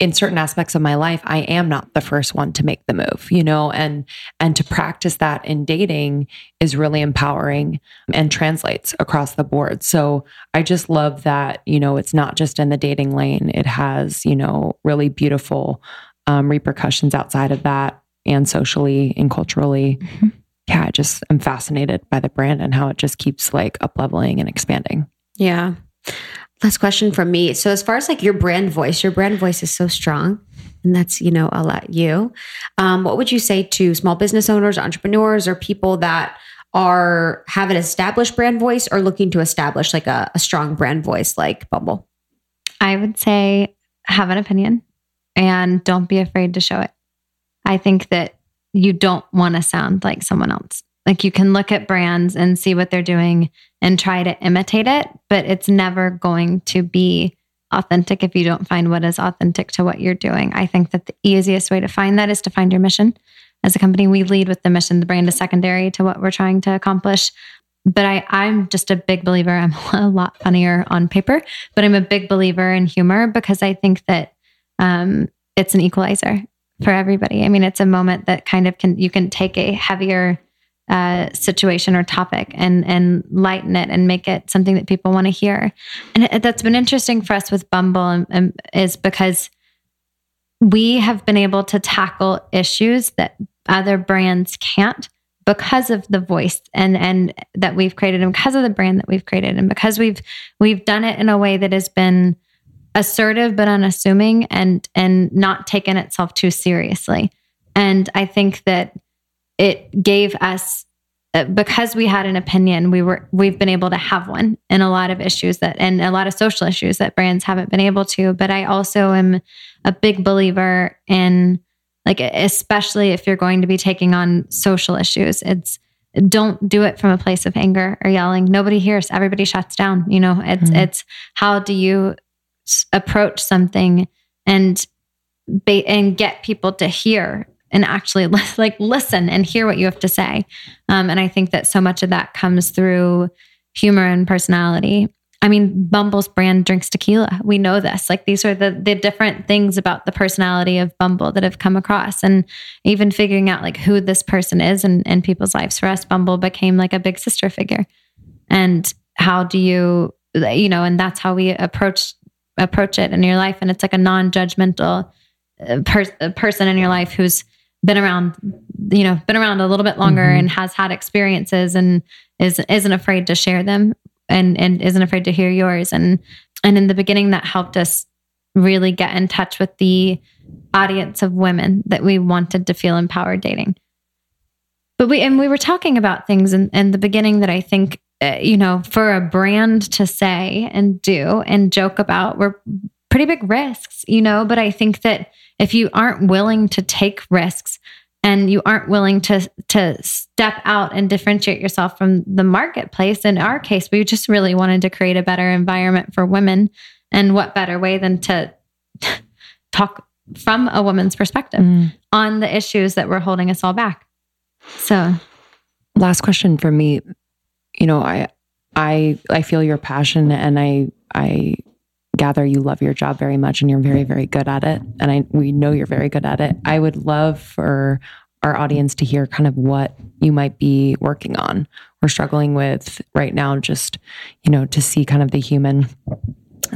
C: in certain aspects of my life i am not the first one to make the move you know and and to practice that in dating is really empowering and translates across the board. So i just love that you know it's not just in the dating lane. It has you know really beautiful um, repercussions outside of that and socially and culturally. Mm-hmm. yeah i just am fascinated by the brand and how it just keeps like up leveling and expanding.
E: Yeah Last question from me. So, as far as like your brand voice, your brand voice is so strong, and that's you know a lot you. Um, what would you say to small business owners, entrepreneurs, or people that are have an established brand voice or looking to establish like a, a strong brand voice like Bumble?
A: I would say have an opinion and don't be afraid to show it. I think that you don't want to sound like someone else. Like you can look at brands and see what they're doing and try to imitate it, but it's never going to be authentic if you don't find what is authentic to what you're doing. I think that the easiest way to find that is to find your mission. As a company, we lead with the mission. The brand is secondary to what we're trying to accomplish. But I, I'm just a big believer. I'm *laughs* a lot funnier on paper, but I'm a big believer in humor because I think that um, it's an equalizer for everybody. I mean, it's a moment that kind of can you can take a heavier uh, situation or topic and and lighten it and make it something that people want to hear. And it, that's been interesting for us with Bumble and, and is because we have been able to tackle issues that other brands can't because of the voice and and that we've created and because of the brand that we've created and because we've we've done it in a way that has been assertive but unassuming and and not taken itself too seriously and i think that it gave us uh, because we had an opinion we were we've been able to have one in a lot of issues that and a lot of social issues that brands haven't been able to. But i also am a big believer in like especially if you're going to be taking on social issues it's don't do it from a place of anger or yelling. Nobody hears. Everybody shuts down you know? It's mm-hmm. it's how do you approach something and and get people to hear and actually *laughs* like listen and hear what you have to say. Um, and I think that so much of that comes through humor and personality. I mean, Bumble's brand drinks tequila. We know this. Like these are the the different things about the personality of Bumble that have come across, and even figuring out like who this person is in, in people's lives. For us, Bumble became like a big sister figure. And how do you, you know, and that's how we approach approach it in your life. And it's like a non judgmental uh, per- person in your life who's been around, you know, been around a little bit longer mm-hmm. and has had experiences and is isn't afraid to share them and and isn't afraid to hear yours. And and in the beginning that helped us really get in touch with the audience of women that we wanted to feel empowered dating. But we and we were talking about things in, in the beginning that I think uh, you know for a brand to say and do and joke about were pretty big risks, you know. But I think that if you aren't willing to take risks and you aren't willing to to step out and differentiate yourself from the marketplace in our case we just really wanted to create a better environment for women. And what better way than to *laughs* talk from a woman's perspective mm. on the issues that were holding us all back. So.
C: Last question for me. You know i i i feel your passion and i i gather you love your job very much and you're very, very good at it. And I we know you're very good at it. I would love for our audience to hear kind of what you might be working on or struggling with right now, just, you know, to see kind of the human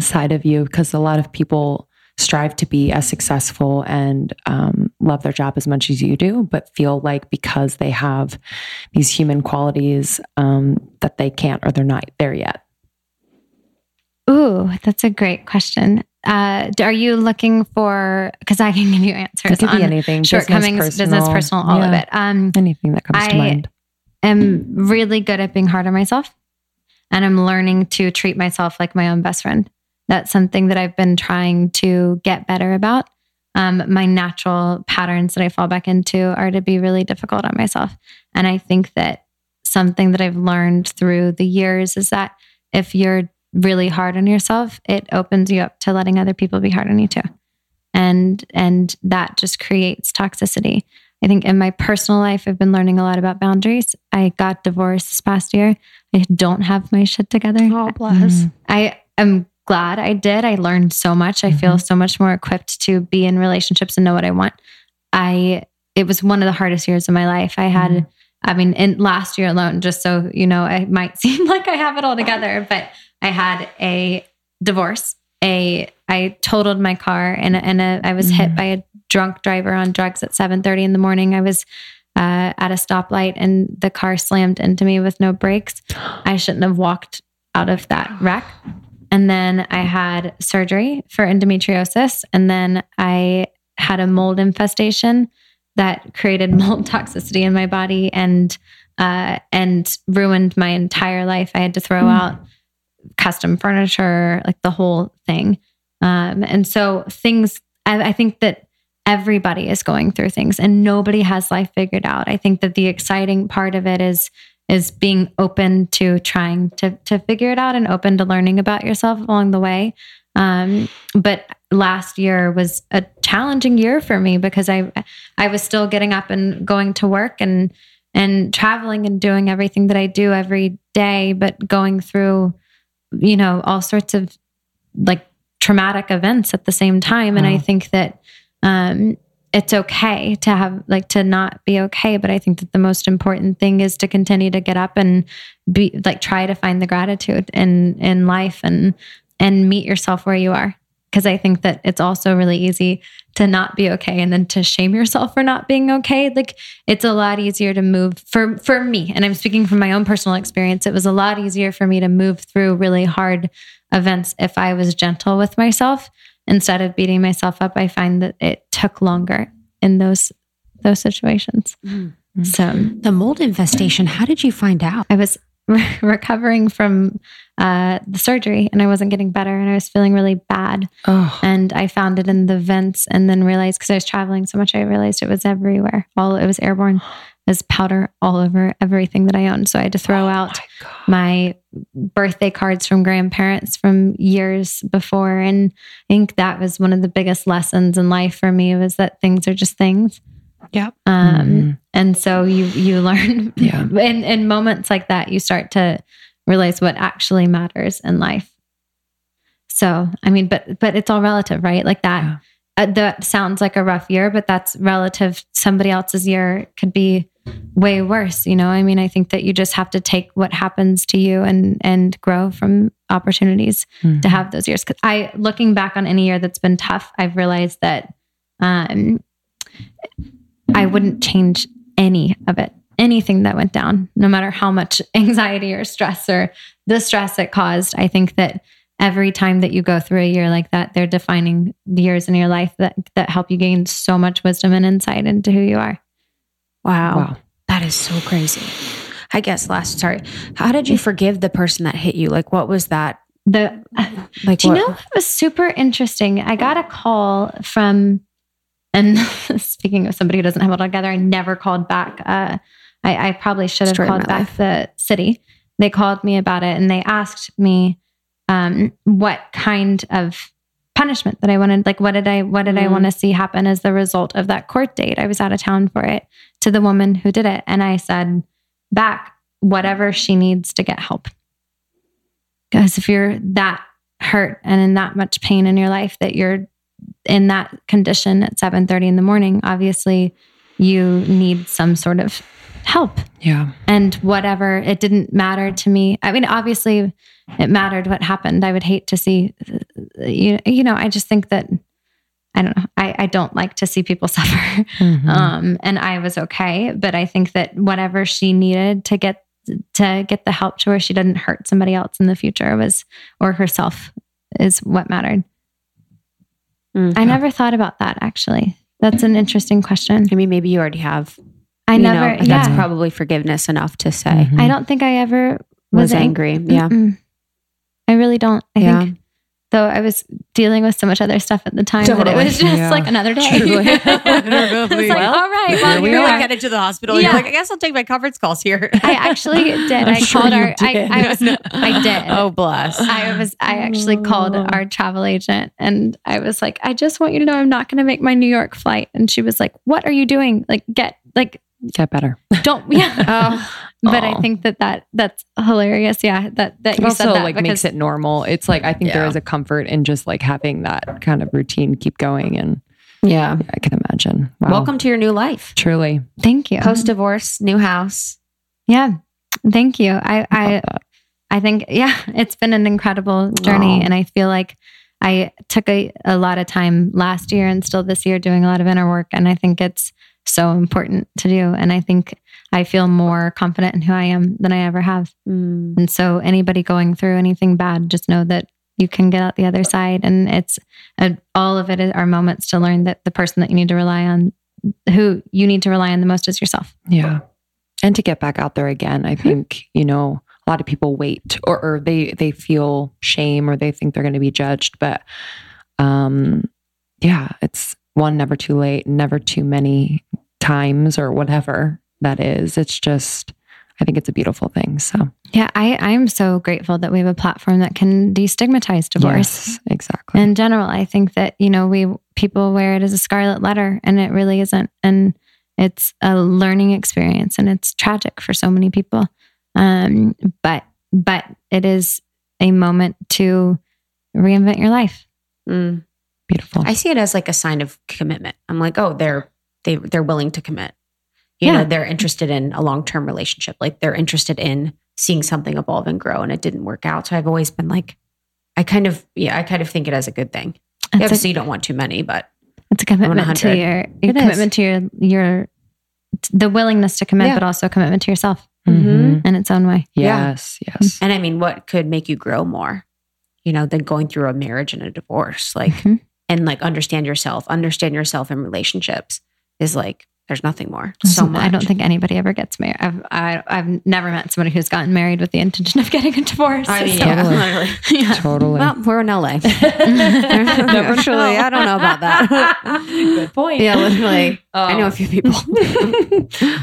C: side of you. Because a lot of people strive to be as successful and um, love their job as much as you do, but feel like because they have these human qualities um, that they can't or they're not there yet.
A: Ooh, that's a great question. Uh, are you looking for? Because I can give you answers.
C: It could be anything.
A: Shortcomings, business, personal, business, personal all yeah. of it.
C: Um, anything that comes
A: I
C: to mind.
A: I am really good at being hard on myself, and I'm learning to treat myself like my own best friend. That's something that I've been trying to get better about. Um, my natural patterns that I fall back into are to be really difficult on myself, and I think that something that I've learned through the years is that if you're really hard on yourself, it opens you up to letting other people be hard on you too. And and that just creates toxicity. I think in my personal life, I've been learning a lot about boundaries. I got divorced this past year. I don't have my shit together.
E: Oh, bless.
A: I am glad I did. I learned so much. I mm-hmm. feel so much more equipped to be in relationships and know what I want. I it was one of the hardest years of my life. I had mm-hmm. I mean, in last year alone, just so you know, it might *laughs* seem like I have it all together, but I had a divorce. A I totaled my car and and a, I was mm hit by a drunk driver on drugs at 7:30 in the morning. I was uh, at a stoplight and the car slammed into me with no brakes. *gasps* I shouldn't have walked out of that wreck. And then I had surgery for endometriosis. And then I had a mold infestation that created *laughs* mold toxicity in my body and uh, and ruined my entire life. I had to throw mm. out custom furniture, like the whole thing. Um, and so things, I, I think that everybody is going through things and nobody has life figured out. I think that the exciting part of it is is being open to trying to to figure it out and open to learning about yourself along the way. Um, but last year was a challenging year for me because I I was still getting up and going to work and and traveling and doing everything that I do every day, but going through you know, all sorts of like traumatic events at the same time. And I think that um, it's okay to have like to not be okay. But I think that the most important thing is to continue to get up and be like try to find the gratitude in in life and and meet yourself where you are because I think that it's also really easy to not be okay and then to shame yourself for not being okay. Like it's a lot easier to move for for me, and I'm speaking from my own personal experience. It was a lot easier for me to move through really hard events if I was gentle with myself instead of beating myself up. I find that it took longer in those those situations. Mm-hmm. So
E: the mold infestation, how did you find out?
A: I was *laughs* recovering from uh, the surgery and I wasn't getting better and I was feeling really bad. Oh. And I found it in the vents and then realized because I was traveling so much, I realized it was everywhere. All it was airborne. There's powder all over everything that I owned. So I had to throw oh out my, my birthday cards from grandparents from years before. And I think that was one of the biggest lessons in life for me was that things are just things.
E: Yep.
A: Um, mm-hmm. And so you you learn. *laughs* Yeah. In in moments like that, you start to realize what actually matters in life. So I mean, but but it's all relative, right? Like that. Yeah. Uh, that sounds like a rough year, but that's relative. Somebody else's year could be way worse. You know, I mean, I think that you just have to take what happens to you and and grow from opportunities mm-hmm. to have those years. Cause I, looking back on any year that's been tough, I've realized that um, I wouldn't change any of it, anything that went down, no matter how much *laughs* anxiety or stress or the stress it caused. I think that every time that you go through a year like that, they're defining years in your life that, that help you gain so much wisdom and insight into who you are.
E: Wow. wow. That is so crazy. I guess last, sorry. How did you forgive the person that hit you? Like, what was that?
A: The, like, do you know, it was super interesting. I got a call from and *laughs* speaking of somebody who doesn't have it all together, I never called back. Uh, I, I, probably should have called back life. the city. They called me about it and they asked me um, what kind of punishment that I wanted. Like, what did I what did mm. I want to see happen as the result of that court date? I was out of town for it to the woman who did it, and I said back whatever she needs to get help. Because if you're that hurt and in that much pain in your life that you're in that condition at 7:30 in the morning, obviously you need some sort of help.
C: Yeah.
A: And whatever, it didn't matter to me. I mean, obviously it mattered what happened. I would hate to see you you know, I just think that I don't know. I, I don't like to see people *laughs* suffer. Mm-hmm. Um, and I was okay. But I think that whatever she needed to get to get the help to where she didn't hurt somebody else in the future was or herself is what mattered. Mm-hmm. I never thought about that actually. That's an interesting question.
B: I mean, maybe you already have.
A: I never. Know,
B: yeah. That's probably forgiveness enough to say.
A: Mm-hmm. I don't think I ever
B: was, was angry. Ang- yeah. Mm-mm.
A: I really don't. I yeah. think though I was dealing with so much other stuff at the time totally. that it was just yeah. like another day. *laughs* it's like, well, all right, well,
B: we are like headed to the hospital. Yeah. You're like, I guess I'll take my conference calls here. *laughs*
A: I actually *laughs* did. I sure called our. Did. I, I, was. I did.
B: Oh bless.
A: I was. I actually called oh. our travel agent and I was like, I just want you to know I'm not going to make my New York flight. And she was like, What are you doing? Like, get like
C: get better.
A: Don't yeah. oh, *laughs* but I think that that that's hilarious. Yeah, that that
C: it you also said that like makes it normal. It's like I think yeah. there is a comfort in just like having that kind of routine keep going and.
B: Yeah.
C: I can imagine.
B: Wow. Welcome to your new life.
C: Truly.
A: Thank you.
B: Post divorce, new house.
A: Yeah. Thank you. I I I think yeah, it's been an incredible journey wow. and I feel like I took a, a lot of time last year and still this year doing a lot of inner work and I think it's so important to do. And I think I feel more confident in who I am than I ever have. Mm. And so, anybody going through anything bad, just know that you can get out the other side. And it's a, all of it are moments to learn that the person that you need to rely on, who you need to rely on the most is yourself.
C: Yeah. And to get back out there again, I mm-hmm. think, you know, a lot of people wait or, or they they feel shame or they think they're going to be judged. But um yeah, it's one, never too late, never too many times or whatever that is. It's just, I think it's a beautiful thing. So,
A: yeah, I, I'm so grateful that we have a platform that can destigmatize divorce.
C: Yes, exactly.
A: In general, I think that, you know, we people wear it as a scarlet letter and it really isn't. And it's a learning experience and it's tragic for so many people. Um, but, but it is a moment to reinvent your life.
B: Mm. Beautiful. I see it as like a sign of commitment. I'm like, oh, they're they they're willing to commit. You yeah. know, they're interested in a long term relationship. Like they're interested in seeing something evolve and grow, and it didn't work out. So I've always been like, I kind of yeah, I kind of think it as a good thing. It's Obviously, a, you don't want too many, but
A: it's a commitment to your, your commitment to your your the willingness to commit, yeah. but also commitment to yourself mm-hmm. in its own way.
C: Yes, yeah. yes.
B: And I mean, what could make you grow more, you know, than going through a marriage and a divorce? Like, mm-hmm and like understand yourself, understand yourself in relationships is like there's nothing more. Mm-hmm. So much.
A: I don't think anybody ever gets married. I've I, have i have never met somebody who's gotten married with the intention of getting a divorce.
B: I mean, so. yeah, *laughs*
C: yeah, totally.
B: Well, we're in LA. *laughs* never truly. I don't know about that. *laughs*
C: Good point.
B: Yeah, literally. Oh. I know a few people.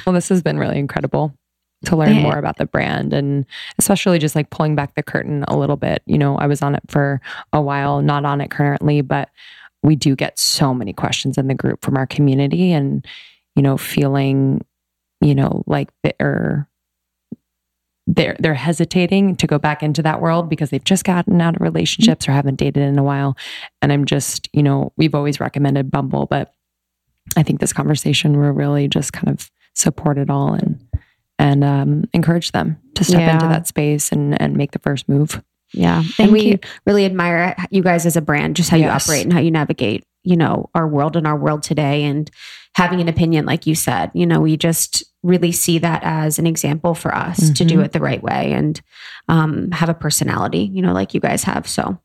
C: well, this has been really incredible to learn more about the brand and especially just like pulling back the curtain a little bit. You know, I was on it for a while, not on it currently, but we do get so many questions in the group from our community and, you know, feeling, you know, like they're they're they're hesitating to go back into that world because they've just gotten out of relationships or haven't dated in a while. And I'm just, you know, we've always recommended Bumble, but I think this conversation will really just kind of support it all and and um, encourage them to step yeah. into that space and and make the first move.
B: Yeah. Thank and we you. really admire you guys as a brand, just how yes. you operate and how you navigate, you know, our world and our world today and having an opinion, like you said, you know, we just really see that as an example for us mm-hmm. to do mm-hmm. it the right way and um, have a personality, you know, like you guys have. So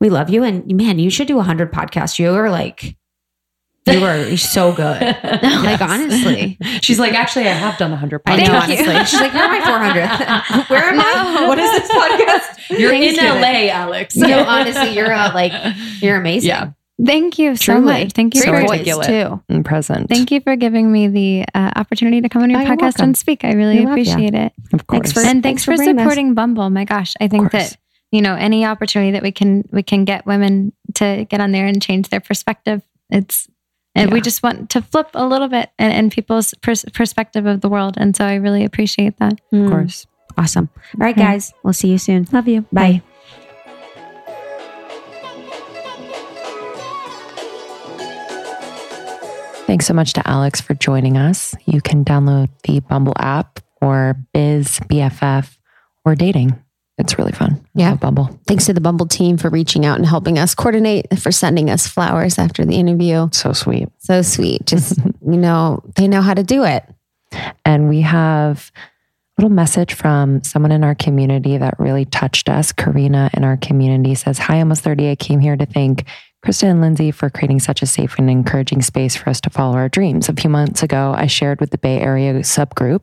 B: we love you. And man, you should do a hundred podcasts. You are like you were so good. *laughs* like honestly, *laughs*
C: she's like, actually, I have done a hundred
B: podcasts. I know, honestly. *laughs* She's like, you're my 400th. Where am no. I?
C: What is this podcast?
B: You're in LA, Alex. No, honestly, you're uh, like, you're amazing.
C: Yeah.
A: Thank you so Truly. much. Thank you
C: so for articulate too. And present.
A: Thank you for giving me the uh, opportunity to come on your oh, podcast welcome. and speak. I really we appreciate it.
C: Of course.
A: Thanks for, and thanks, thanks for, for supporting us. Bumble. My gosh, I think that you know any opportunity that we can we can get women to get on there and change their perspective. It's and yeah. we just want to flip a little bit in, in people's pers- perspective of the world. And so I really appreciate that.
C: Mm. Of hmm. course.
B: Awesome. All right, guys. We'll see you soon.
A: Love you.
B: Bye. Bye.
C: Thanks so much to Alex for joining us. You can download the Bumble app or Bizz BFF or dating. It's really fun.
B: Yeah.
C: Bumble.
B: Thanks to the Bumble team for reaching out and helping us coordinate, for sending us flowers after the interview.
C: So sweet.
B: So sweet. Just, *laughs* you know, they know how to do it.
C: And we have a little message from someone in our community that really touched us. Karina in our community says, Hi, almost 30. I came here to thank Krista and Lindsey for creating such a safe and encouraging space for us to follow our dreams. A few months ago, I shared with the Bay Area subgroup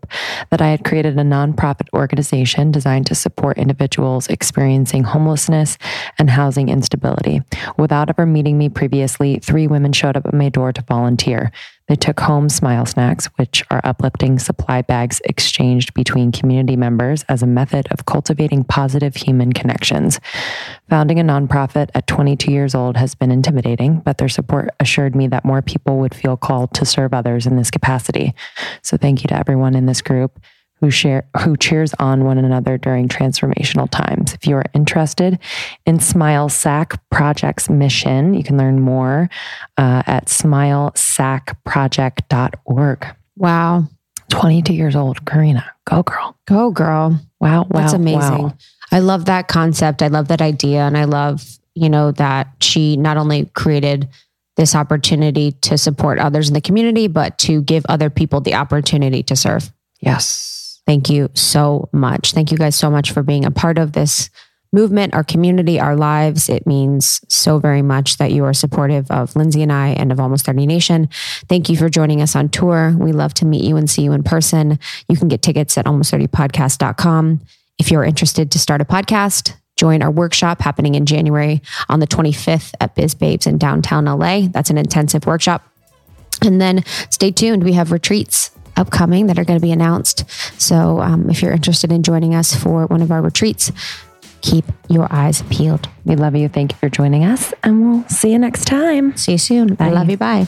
C: that I had created a nonprofit organization designed to support individuals experiencing homelessness and housing instability. Without ever meeting me previously, three women showed up at my door to volunteer. They took home Smile Snacks, which are uplifting supply bags exchanged between community members as a method of cultivating positive human connections. Founding a nonprofit at 22 years old has been intimidating, but their support assured me that more people would feel called to serve others in this capacity. So thank you to everyone in this group who share who cheers on one another during transformational times. If you are interested in Smile Sac Project's mission, you can learn more uh, at smilesacproject.org.
B: Wow.
C: 22 years old, Karina. Go girl.
B: Go girl.
C: Wow.
B: That's amazing.
C: wow.
B: I love that concept. I love that idea. And I love, you know, that she not only created this opportunity to support others in the community, but to give other people the opportunity to serve.
C: Yes.
B: Thank you so much. Thank you guys so much for being a part of this movement, our community, our lives. It means so very much that you are supportive of Lindsey and I and of Almost 30 Nation. Thank you for joining us on tour. We love to meet you and see you in person. You can get tickets at almost30podcast.com. If you're interested to start a podcast, join our workshop happening in January on the 25th at Biz Babes in downtown LA. That's an intensive workshop. And then stay tuned. We have retreats upcoming that are going to be announced. So um, if you're interested in joining us for one of our retreats, keep your eyes peeled.
C: We love you. Thank you for joining us, and we'll see you next time.
B: See you soon.
C: Bye.
B: I love you. Bye.